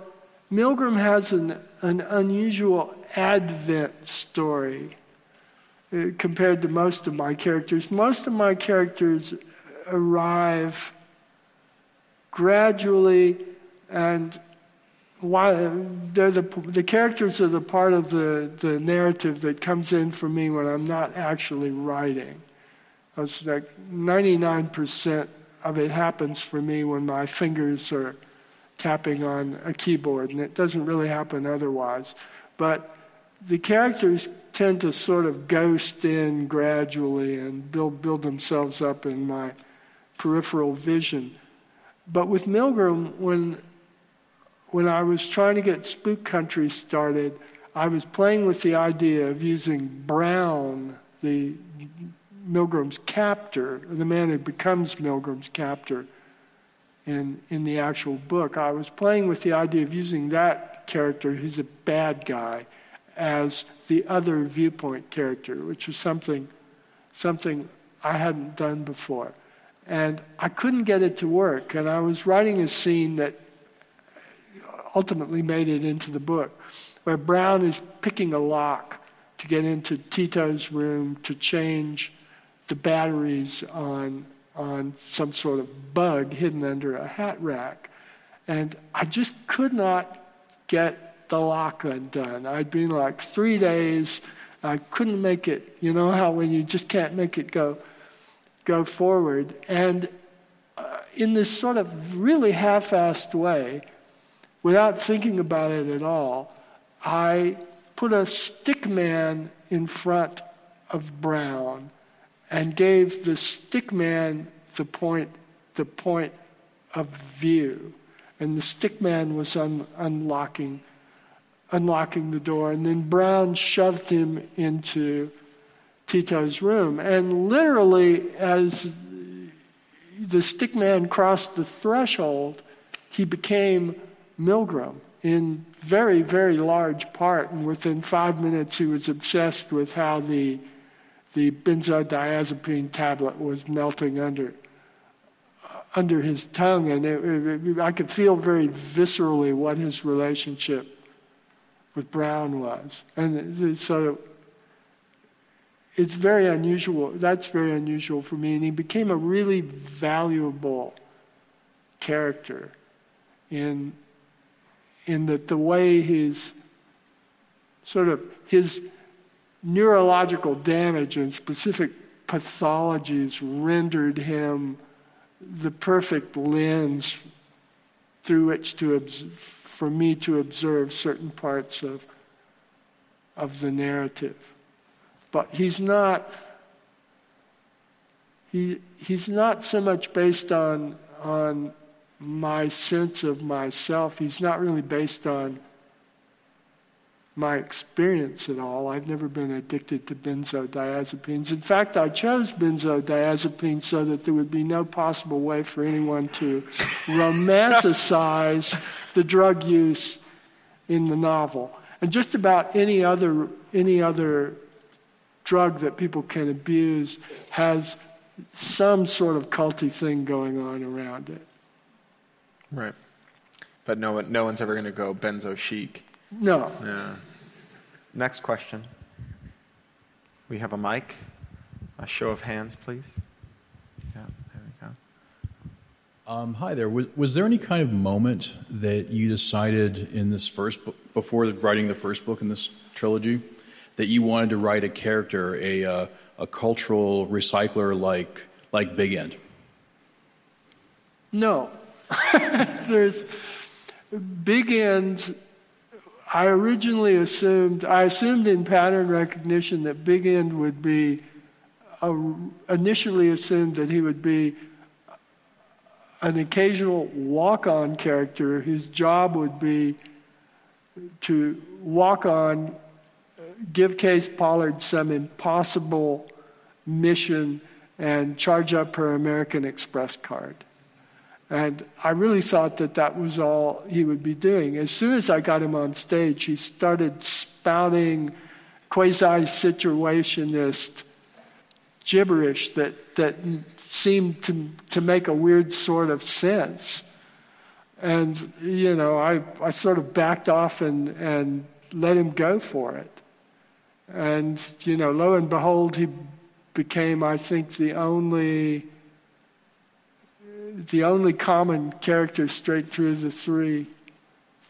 Milgram has an an unusual advent story uh, compared to most of my characters. Most of my characters arrive gradually and why they're the, the characters are the part of the, the narrative that comes in for me when I'm not actually writing. It's like 99% of it happens for me when my fingers are tapping on a keyboard, and it doesn't really happen otherwise. But the characters tend to sort of ghost in gradually and build, build themselves up in my peripheral vision. But with Milgram, when when I was trying to get Spook Country started, I was playing with the idea of using Brown, the Milgram's captor, the man who becomes Milgram's captor in, in the actual book. I was playing with the idea of using that character, who's a bad guy, as the other viewpoint character, which was something, something I hadn't done before. And I couldn't get it to work. And I was writing a scene that ultimately made it into the book, where Brown is picking a lock to get into Tito's room to change the batteries on, on some sort of bug hidden under a hat rack. And I just could not get the lock undone. I'd been like three days. I couldn't make it. You know how when you just can't make it go, go forward. And uh, in this sort of really half-assed way, without thinking about it at all, I put a stick man in front of Brown and gave the stick man the point, the point of view. And the stick man was un- unlocking, unlocking the door. And then Brown shoved him into Tito's room. And literally, as the stick man crossed the threshold, he became Milgram in very, very large part. And within five minutes, he was obsessed with how the, the benzodiazepine tablet was melting under, uh, under his tongue. And it, it, I could feel very viscerally what his relationship with Brown was. And so it's very unusual. That's very unusual for me. And he became a really valuable character in in that the way his sort of his neurological damage and specific pathologies rendered him the perfect lens through which to for me to observe certain parts of of the narrative. But he's not he, he's not so much based on on my sense of myself. He's not really based on my experience at all. I've never been addicted to benzodiazepines. In fact, I chose benzodiazepines so that there would be no possible way for anyone to romanticize the drug use in the novel. And just about any other any other drug that people can abuse has some sort of culty thing going on around it. Right. but no one, no one's ever going to go benzo chic. No. Yeah. Next question. We have a mic. A show of hands, please. Yeah, there we go. Um, hi there. Was, was there any kind of moment that you decided in this first book, before writing the first book in this trilogy, that you wanted to write a character, a, uh, a cultural recycler like, like Bigend? No. There's Bigend. I originally assumed, I assumed in pattern recognition that Bigend would be, initially assumed that he would be an occasional walk on character whose job would be to walk on, give Case Pollard some impossible mission, and charge up her American Express card. And I really thought that that was all he would be doing. As soon as I got him on stage, he started spouting quasi situationist gibberish that, that seemed to, to make a weird sort of sense. And, you know, I, I sort of backed off and, and let him go for it. And, you know, lo and behold, he became, I think, the only the only common character straight through the three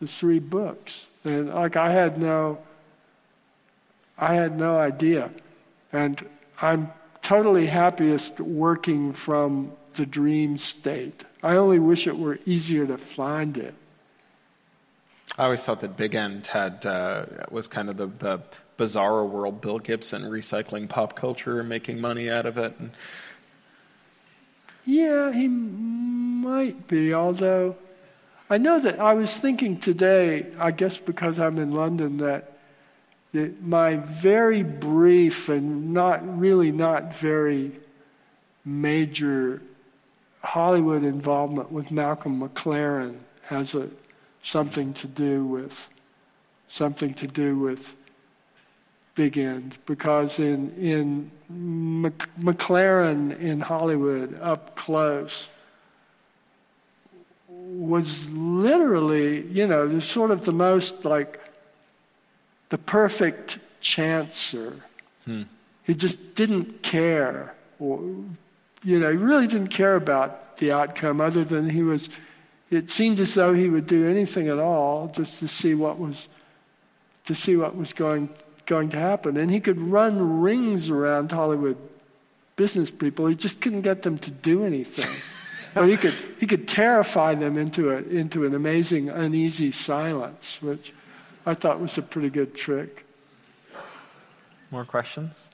the three books. And like I had no I had no idea. And I'm totally happiest working from the dream state. I only wish it were easier to find it. I always thought that Bigend had uh, was kind of the, the bizarre world Bill Gibson recycling pop culture and making money out of it. And yeah, he might be, although I know that I was thinking today, I guess because I'm in London, that, that my very brief and not really not very major Hollywood involvement with Malcolm McLaren has a, something to do with something to do with Bigend because in in Mc, McLaren in Hollywood up close was literally, you know, the sort of the most like the perfect chancer. Hmm. He just didn't care, or, you know, he really didn't care about the outcome other than he was. It seemed as though he would do anything at all just to see what was to see what was going going to happen. And he could run rings around Hollywood business people. He just couldn't get them to do anything. but he could, he could terrify them into, a, into an amazing, uneasy silence, which I thought was a pretty good trick. More questions?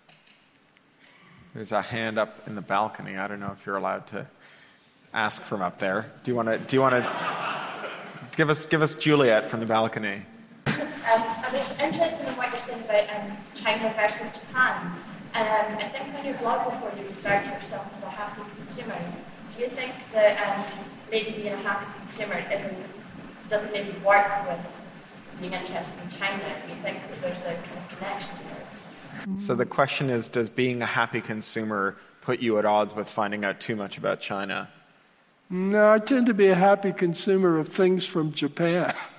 There's a hand up in the balcony. I don't know if you're allowed to ask from up there. Do you want to? Do you want to give us give us Juliet from the balcony? Um, I was interested in what you're saying about um, China versus Japan. Um, I think on your blog before you referred to yourself as a happy consumer. Do you think that um, maybe being a happy consumer isn't doesn't maybe work with being interested in China? Do you think that there's a kind of connection there? So the question is, does being a happy consumer put you at odds with finding out too much about China? No, I tend to be a happy consumer of things from Japan.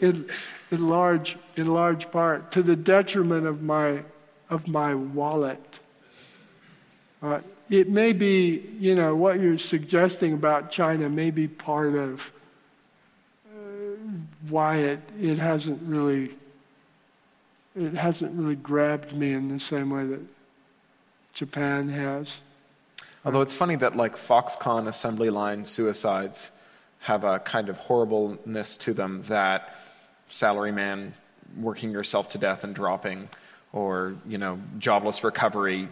in, in, large, in large part, to the detriment of my, of my wallet. Uh, it may be, you know, what you're suggesting about China may be part of uh, why it, it hasn't really it hasn't really grabbed me in the same way that Japan has. Although it's funny that like Foxconn assembly line suicides have a kind of horribleness to them that salaryman working yourself to death and dropping, or you know, jobless recovery,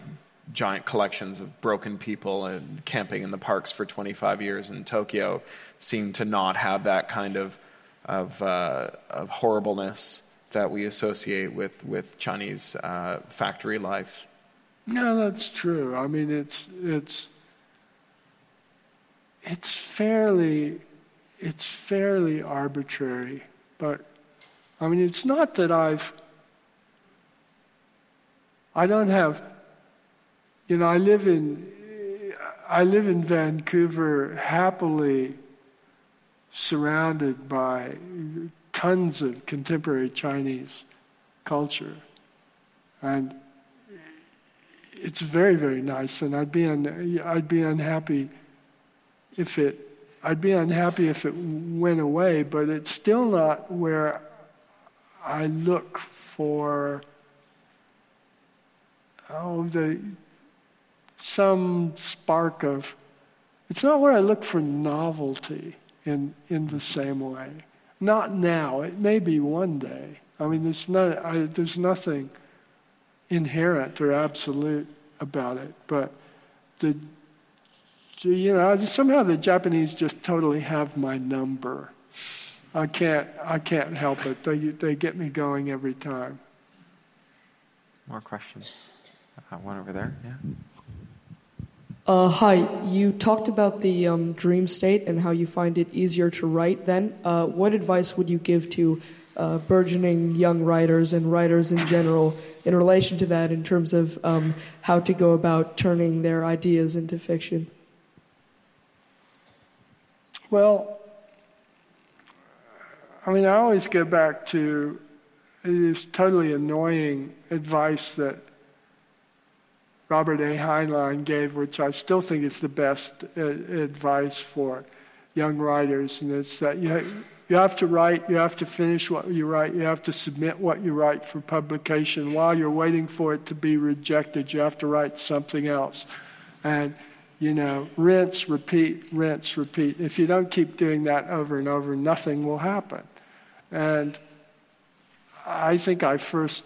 giant collections of broken people and camping in the parks for 25 years in Tokyo seem to not have that kind of of, uh, of horribleness that we associate with with Chinese uh, factory life. No, that's true. I mean, it's it's it's fairly it's fairly arbitrary, but I mean, it's not that I've I don't have you know, I live in I live in Vancouver happily surrounded by tons of contemporary Chinese culture. And it's very, very nice, and I'd be, un- I'd be unhappy if it I'd be unhappy if it went away, but it's still not where I look for oh the some spark of it's not where I look for novelty in in the same way. Not now. It may be one day. I mean, there's no, I, there's nothing inherent or absolute about it, but the you know somehow the Japanese just totally have my number. I can't I can't help it. They they get me going every time. More questions? Uh, one over there. Yeah. Uh, hi, you talked about the um, dream state and how you find it easier to write then. Uh, what advice would you give to uh, burgeoning young writers and writers in general in relation to that in terms of um, how to go about turning their ideas into fiction? Well, I mean, I always go back to it is totally annoying advice that Robert A. Heinlein gave, which I still think is the best advice for young writers, and it's that you, you have to write, you have to finish what you write, you have to submit what you write for publication. While you're waiting for it to be rejected, you have to write something else. And, you know, rinse, repeat, rinse, repeat. If you don't keep doing that over and over, nothing will happen. And I think I first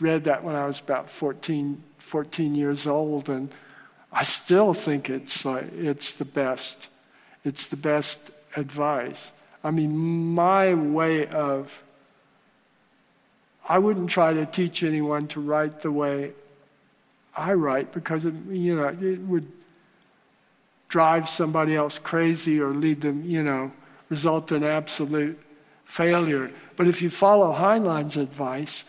read that when I was about 14 14 years old, and I still think it's like, it's the best. It's the best advice. I mean, my way of I wouldn't try to teach anyone to write the way I write because it, you know it would drive somebody else crazy or lead them, you know, result in absolute failure. But if you follow Heinlein's advice,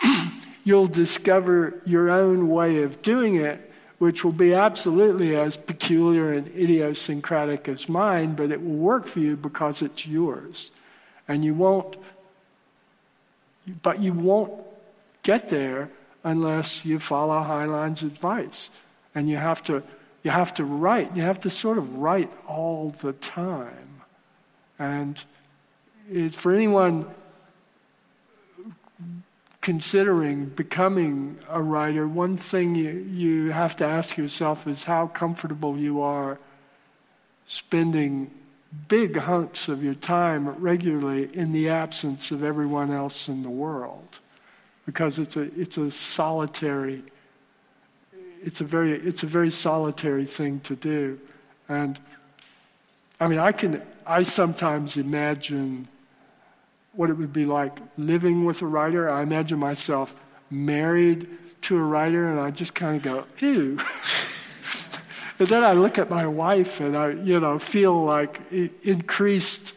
you'll discover your own way of doing it, which will be absolutely as peculiar and idiosyncratic as mine, but it will work for you because it's yours. And you won't, but you won't get there unless you follow Heinlein's advice. And you have to, you have to write. You have to sort of write all the time. And it, for anyone considering becoming a writer, one thing you, you have to ask yourself is how comfortable you are spending big hunks of your time regularly in the absence of everyone else in the world. Because it's a, it's a solitary, it's a, very, it's a very solitary thing to do. And I mean, I can, I sometimes imagine what it would be like living with a writer. I imagine myself married to a writer, and I just kind of go, ew. and then I look at my wife, and I, you know, feel like increased,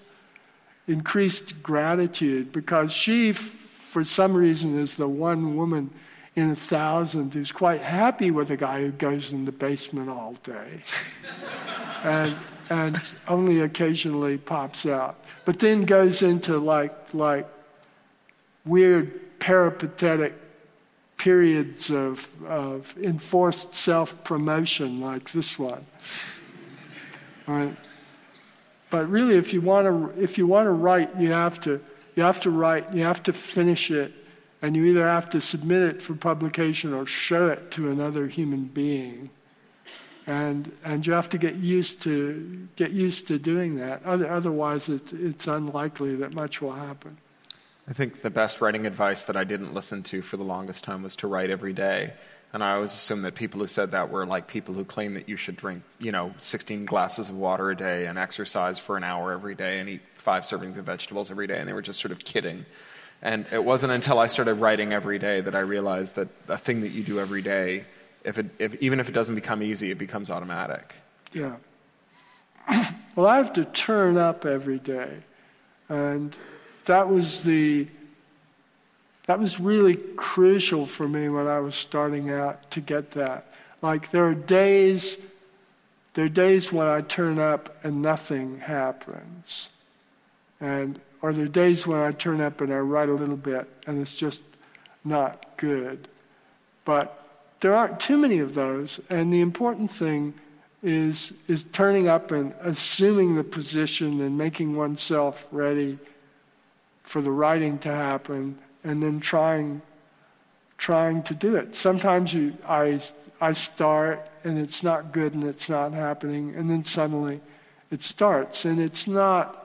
increased gratitude because she, for some reason, is the one woman in a thousand who's quite happy with a guy who goes in the basement all day. and and only occasionally pops out. But then goes into like, like weird peripatetic periods of, of enforced self promotion, like this one. Right? But really, if you want to, if you want to write, you have to, you have to write, you have to finish it, and you either have to submit it for publication or show it to another human being and and you have to get used to get used to doing that. Otherwise, it, it's unlikely that much will happen. I think the best writing advice that I didn't listen to for the longest time was to write every day. And I always assumed that people who said that were like people who claim that you should drink, you know, 16 glasses of water a day and exercise for an hour every day and eat five servings of vegetables every day. And they were just sort of kidding. And it wasn't until I started writing every day that I realized that a thing that you do every day if it, if, even if it doesn't become easy, it becomes automatic. Yeah. well, I have to turn up every day. And that was the that was really crucial for me when I was starting out to get that. Like there are days there are days when I turn up and nothing happens. And are there are days when I turn up and I write a little bit and it's just not good. But there aren't too many of those, and the important thing is, is turning up and assuming the position and making oneself ready for the writing to happen and then trying trying to do it. Sometimes you I I start and it's not good and it's not happening and then suddenly it starts and it's not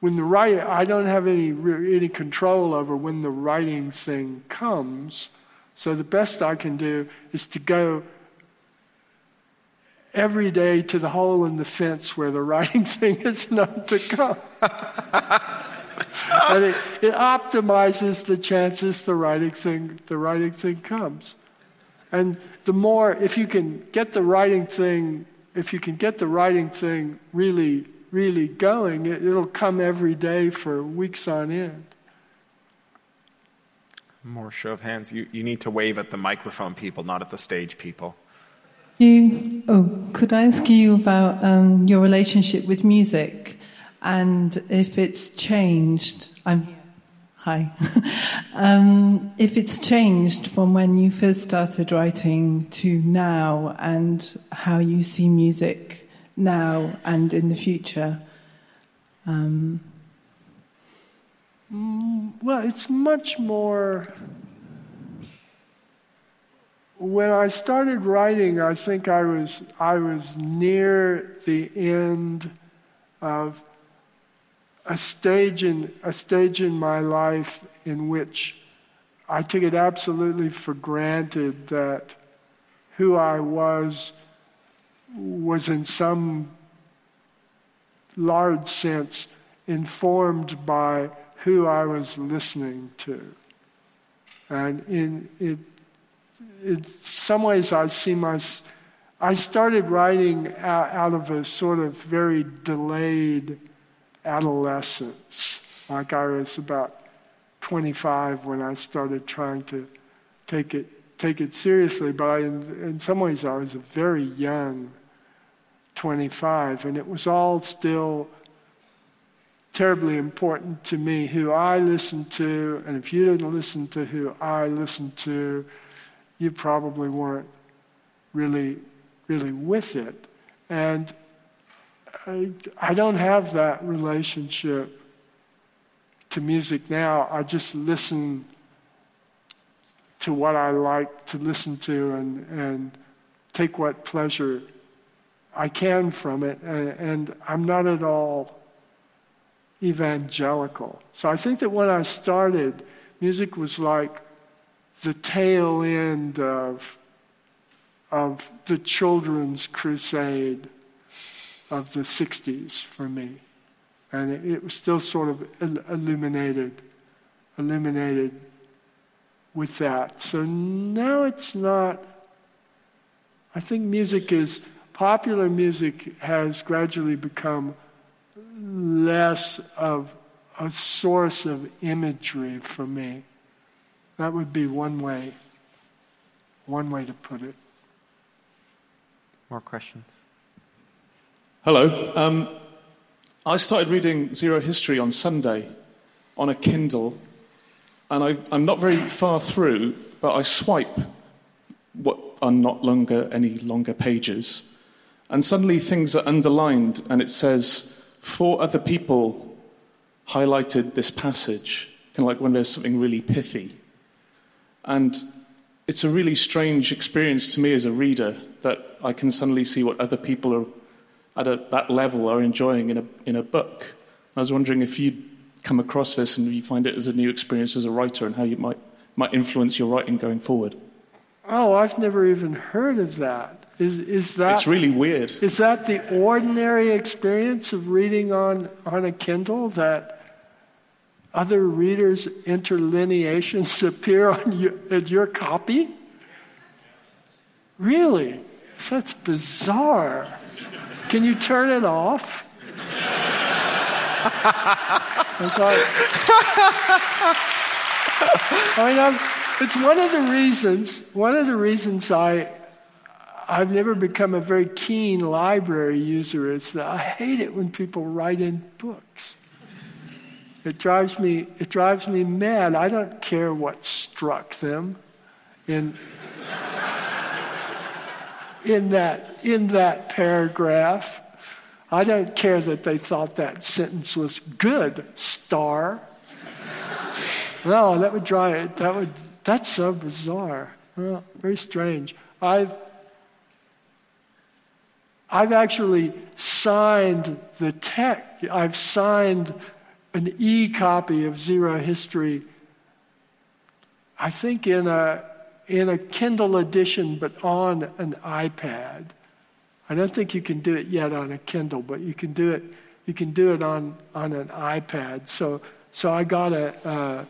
when the writing I don't have any any control over when the writing thing comes. So the best I can do is to go every day to the hole in the fence where the writing thing is known to come. and it, it, optimizes the chances the writing thing the writing thing comes. And the more if you can get the writing thing if you can get the writing thing really really going, it, it'll come every day for weeks on end. More show of hands. You, you need to wave at the microphone people, not at the stage people. You, oh, could I ask you about um, your relationship with music and if it's changed? I'm here. Hi. um, if it's changed from when you first started writing to now and how you see music now and in the future? Um, mm, well, it's much more when I started writing, I think I was, I was near the end of a stage, in, a stage in my life in which I took it absolutely for granted that who I was was in some large sense informed by who I was listening to. And in, it, in some ways, I see my. I started writing out, out of a sort of very delayed adolescence. Like I was about 25 when I started trying to take it take it seriously. But I, in, in some ways, I was a very young 25, and it was all still terribly important to me who I listened to, and if you didn't listen to who I listened to, you probably weren't really, really with it. And I, I don't have that relationship to music now. I just listen to what I like to listen to and, and take what pleasure I can from it. And, and I'm not at all evangelical. So I think that when I started, music was like the tail end of, of the children's crusade of the 60s for me. And it, it was still sort of illuminated, illuminated with that. So now it's not, I think music is, popular music has gradually become less of a source of imagery for me that would be one way, one way to put it. More questions? Hello. Um, I started reading Zero History on Sunday on a Kindle, and I, am not very far through, but I swipe what are not longer any longer pages, and suddenly things are underlined, and it says, Four other people highlighted this passage," kind of like when there's something really pithy. And it's a really strange experience to me as a reader that I can suddenly see what other people are at a, that level are enjoying in a, in a book. I was wondering if you'd come across this and you find it as a new experience as a writer and how you might, might influence your writing going forward. Oh, I've never even heard of that. Is, is that it's really weird. Is that the ordinary experience of reading on, on a Kindle that other readers' interlineations appear on your, your copy? Really? That's bizarre. Can you turn it off? I'm sorry. I mean, I'm, it's one of the reasons. One of the reasons I I've never become a very keen library user. It's that I hate it when people write in books. It drives me, it drives me mad. I don't care what struck them in, in, that, in that paragraph. I don't care that they thought that sentence was good, star. No, that would drive that would that's so bizarre. Well, very strange. I've I've actually signed the text. I've signed an e copy of Zero History, I think in a, in a Kindle edition, but on an iPad. I don't think you can do it yet on a Kindle, but you can do it. You can do it on, on an iPad. So, so I got a, a,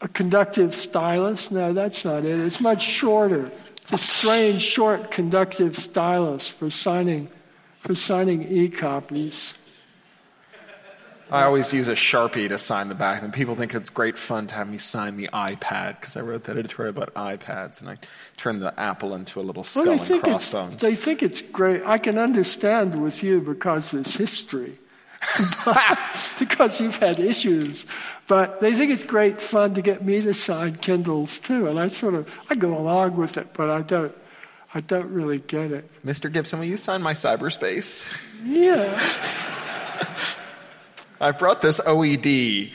a conductive stylus. No, that's not it. It's much shorter. A strange, short conductive stylus for signing, for signing e-copies. I always use a Sharpie to sign the back, and people think it's great fun to have me sign the iPad because I wrote that editorial about iPads, and I turned the apple into a little skull well, and crossbones. They think it's great. I can understand with you because there's history, because you've had issues. But they think it's great fun to get me to sign Kindles too, and I sort of I go along with it, but I don't. I don't really get it. Mr. Gibson, will you sign my cyberspace? Yeah. I brought this OED.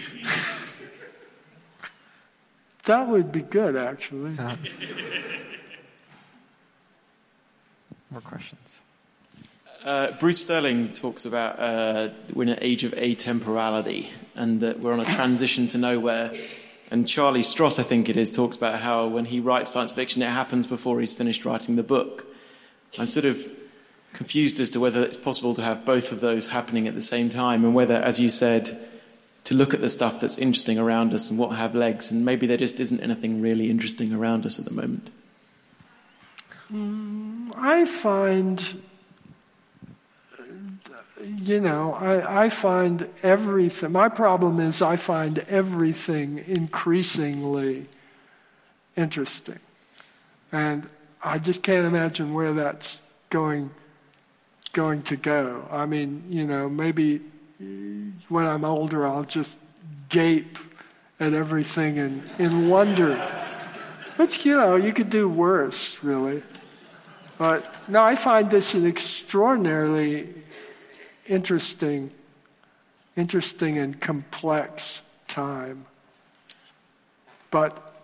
That would be good, actually. Uh, more questions? Uh, Bruce Sterling talks about uh, we're in an age of atemporality and that we're on a transition to nowhere. And Charlie Stross, I think it is, talks about how when he writes science fiction, it happens before he's finished writing the book. I'm sort of confused as to whether it's possible to have both of those happening at the same time and whether, as you said, to look at the stuff that's interesting around us and what have legs, and maybe there just isn't anything really interesting around us at the moment. Mm, I find, you know, I, I find everything. My problem is I find everything increasingly interesting. And I just can't imagine where that's going going to go. I mean, you know, maybe when I'm older, I'll just gape at everything in, in wonder. But, you know, you could do worse, really. But no, I find this an extraordinarily interesting, interesting and complex time. But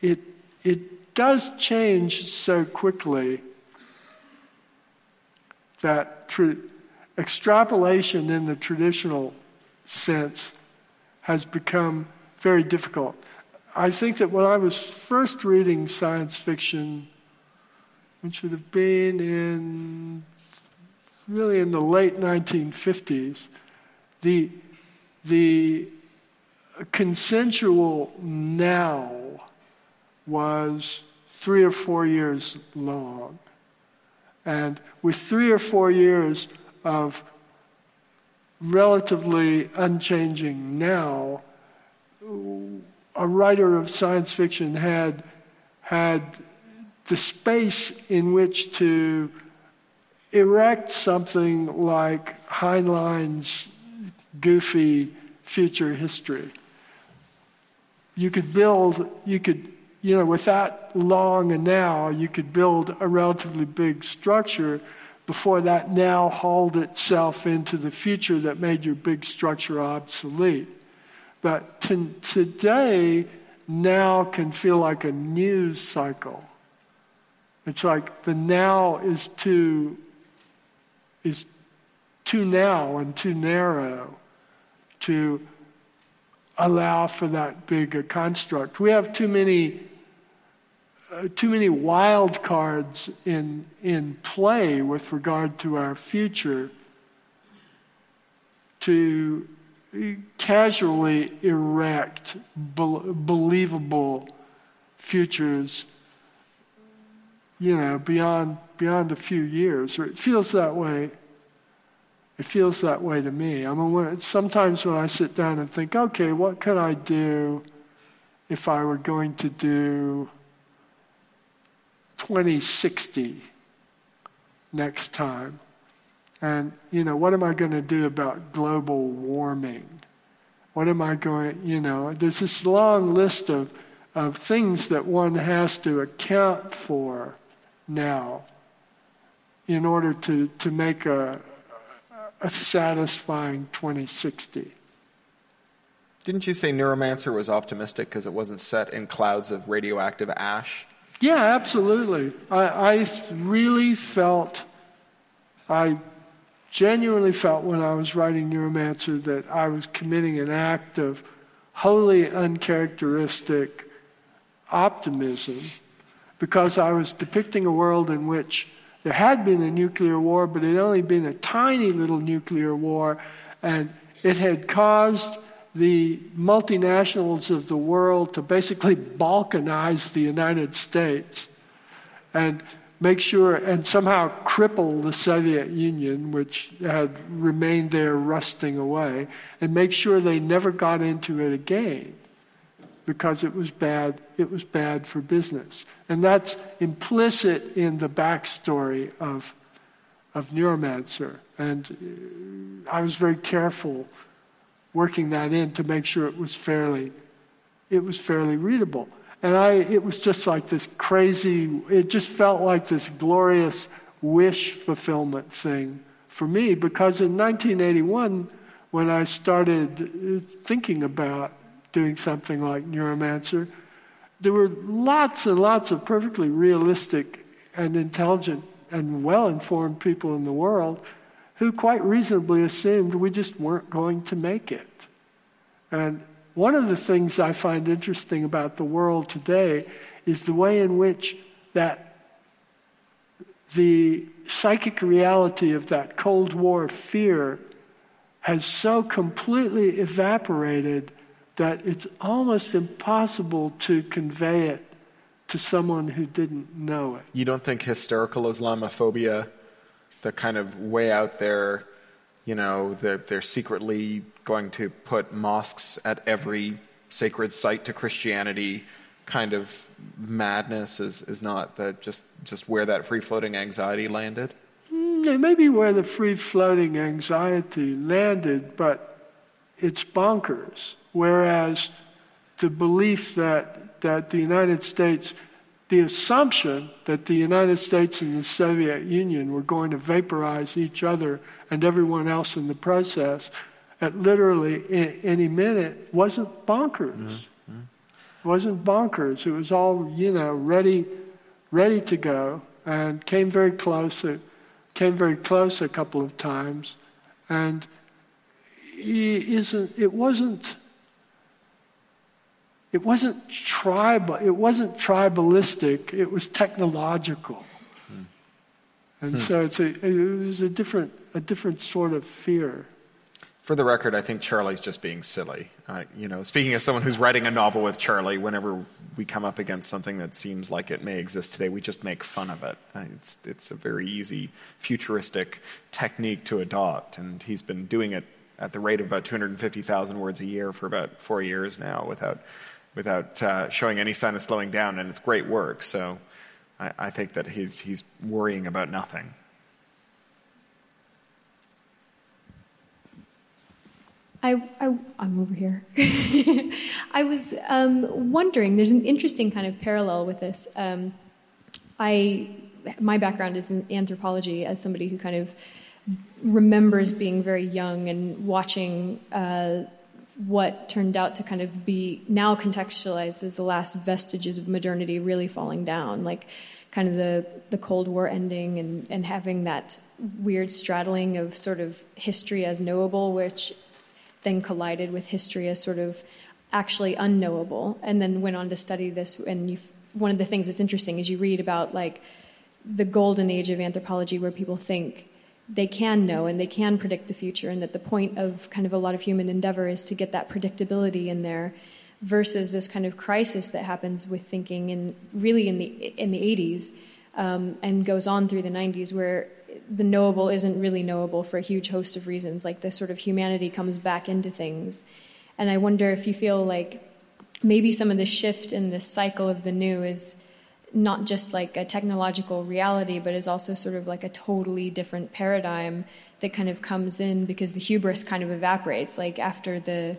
it, it does change so quickly that tr- extrapolation in the traditional sense has become very difficult. I think that when I was first reading science fiction, which would have been in really in the late 1950s, the, the consensual now was three or four years long. And with three or four years of relatively unchanging now, a writer of science fiction had, had the space in which to erect something like Heinlein's goofy future history. You could build, you could you know, with that long and now, you could build a relatively big structure before that now hauled itself into the future that made your big structure obsolete. But t- today, now can feel like a news cycle. It's like the now is too is too now and too narrow to allow for that big a construct. We have too many uh, too many wild cards in, in play with regard to our future to casually erect be- believable futures you know beyond beyond a few years or it feels that way it feels that way to me i mean when, sometimes when i sit down and think okay what could i do if i were going to do 2060 next time. And, you know, what am I going to do about global warming? What am I going, you know, there's this long list of, of things that one has to account for now in order to, to make a, a satisfying 2060. Didn't you say Neuromancer was optimistic because it wasn't set in clouds of radioactive ash? Yeah, absolutely. I, I really felt, I genuinely felt when I was writing Neuromancer that I was committing an act of wholly uncharacteristic optimism because I was depicting a world in which there had been a nuclear war, but it had only been a tiny little nuclear war, and it had caused the multinationals of the world to basically balkanize the United States and make sure and somehow cripple the Soviet Union, which had remained there rusting away, and make sure they never got into it again because it was bad it was bad for business. And that's implicit in the backstory of of neuromancer. And uh, i was very careful working that in to make sure it was fairly it was fairly readable. And i it was just like this crazy it just felt like this glorious wish fulfillment thing for me because in 1981 when i started uh, thinking about doing something like neuromancer there were lots and lots of perfectly realistic and intelligent and well informed people in the world who quite reasonably assumed we just weren't going to make it. And one of the things I find interesting about the world today is the way in which that the psychic reality of that Cold War fear has so completely evaporated that it's almost impossible to convey it to someone who didn't know it. You don't think hysterical Islamophobia, the kind of way out there, you know, they're, they're secretly going to put mosques at every sacred site to Christianity kind of madness is, is not that just, just where that free floating anxiety landed? Mm, it may be where the free floating anxiety landed, but it's bonkers. Whereas the belief that, that the United States, the assumption that the United States and the Soviet Union were going to vaporize each other and everyone else in the process at literally any minute wasn't bonkers. Mm-hmm. It wasn't bonkers. It was all, you know, ready, ready to go and came very close. It came very close a couple of times. And he isn't, it wasn't it wasn't tribal, it wasn't tribalistic, it was technological. Hmm. And hmm. so it's a, it was a different, a different sort of fear. For the record, I think Charlie's just being silly. Uh, you know, speaking as someone who's writing a novel with Charlie, whenever we come up against something that seems like it may exist today, we just make fun of it. Uh, it's, it's a very easy futuristic technique to adopt, and he's been doing it at the rate of about 250,000 words a year for about four years now without without uh, showing any sign of slowing down, and it's great work. So I, I think that he's, he's worrying about nothing. I, I, am over here. I was um, wondering, there's an interesting kind of parallel with this. Um, I, my background is in anthropology as somebody who kind of remembers being very young and watching uh, what turned out to kind of be now contextualized as the last vestiges of modernity really falling down, like kind of the, the Cold War ending and, and having that weird straddling of sort of history as knowable, which then collided with history as sort of actually unknowable, and then went on to study this. And one of the things that's interesting is you read about like the golden age of anthropology, where people think they can know and they can predict the future, and that the point of kind of a lot of human endeavor is to get that predictability in there versus this kind of crisis that happens with thinking in really in the in the 80s um, and goes on through the 90s where the knowable isn't really knowable for a huge host of reasons. Like this sort of humanity comes back into things. And i wonder if you feel like maybe some of the shift in this cycle of the new is not just like a technological reality, but is also sort of like a totally different paradigm that kind of comes in because the hubris kind of evaporates, like after the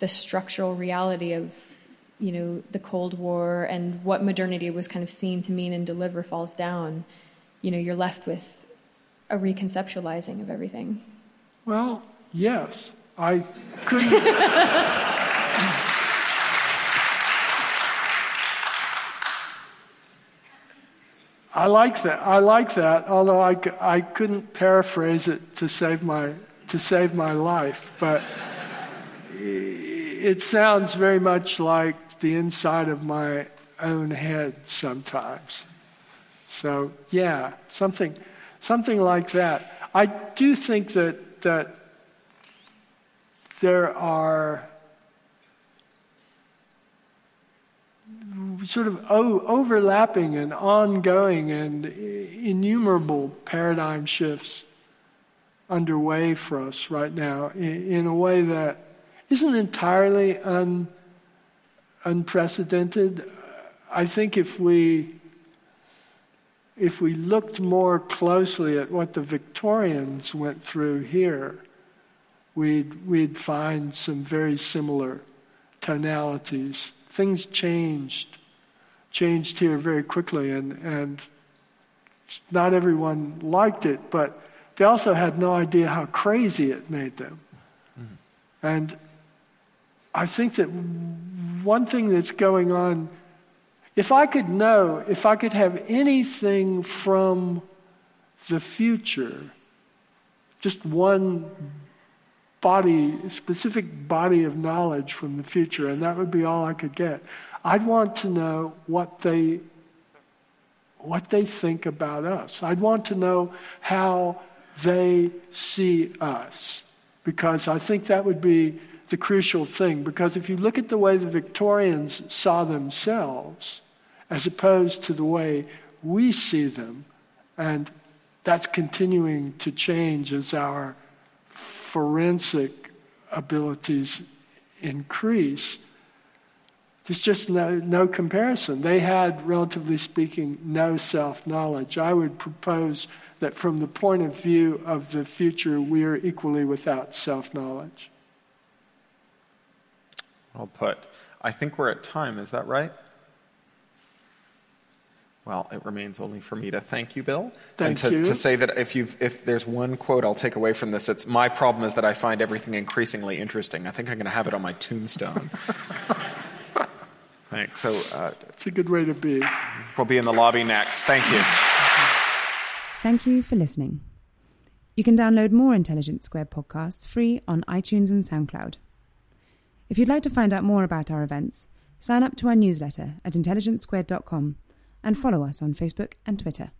the structural reality of you know the Cold War and what modernity was kind of seen to mean and deliver falls down. You know, you're left with a reconceptualizing of everything. Well, yes, I couldn't. I like that. I like that. Although I, I couldn't paraphrase it to save my to save my life, but it sounds very much like the inside of my own head sometimes. So yeah, something something like that. I do think that that there are sort of overlapping and ongoing and innumerable paradigm shifts underway for us right now in, a way that isn't entirely un, unprecedented. I think if we if we looked more closely at what the Victorians went through here, we'd, we'd find some very similar tonalities. Things changed changed here very quickly, and, and not everyone liked it, but they also had no idea how crazy it made them. Mm-hmm. And I think that one thing that's going on, if I could know, if I could have anything from the future, just one body, specific body of knowledge from the future, and that would be all I could get. I'd want to know what they what they think about us. I'd want to know how they see us because I think that would be the crucial thing because if you look at the way the Victorians saw themselves as opposed to the way we see them and that's continuing to change as our forensic abilities increase there's just no, no comparison. They had, relatively speaking, no self knowledge. I would propose that from the point of view of the future, we are equally without self knowledge. Well put. I think we're at time, is that right? Well, it remains only for me to thank you, Bill. Thank and to, you. to say that if, you've, if there's one quote I'll take away from this, it's my problem is that I find everything increasingly interesting. I think I'm going to have it on my tombstone. Thanks. So uh, it's a good way to be. We'll be in the lobby next. Thank you. Thank you for listening. You can download more Intelligence Squared podcasts free on iTunes and SoundCloud. If you'd like to find out more about our events, sign up to our newsletter at intelligencesquared.com and follow us on Facebook and Twitter.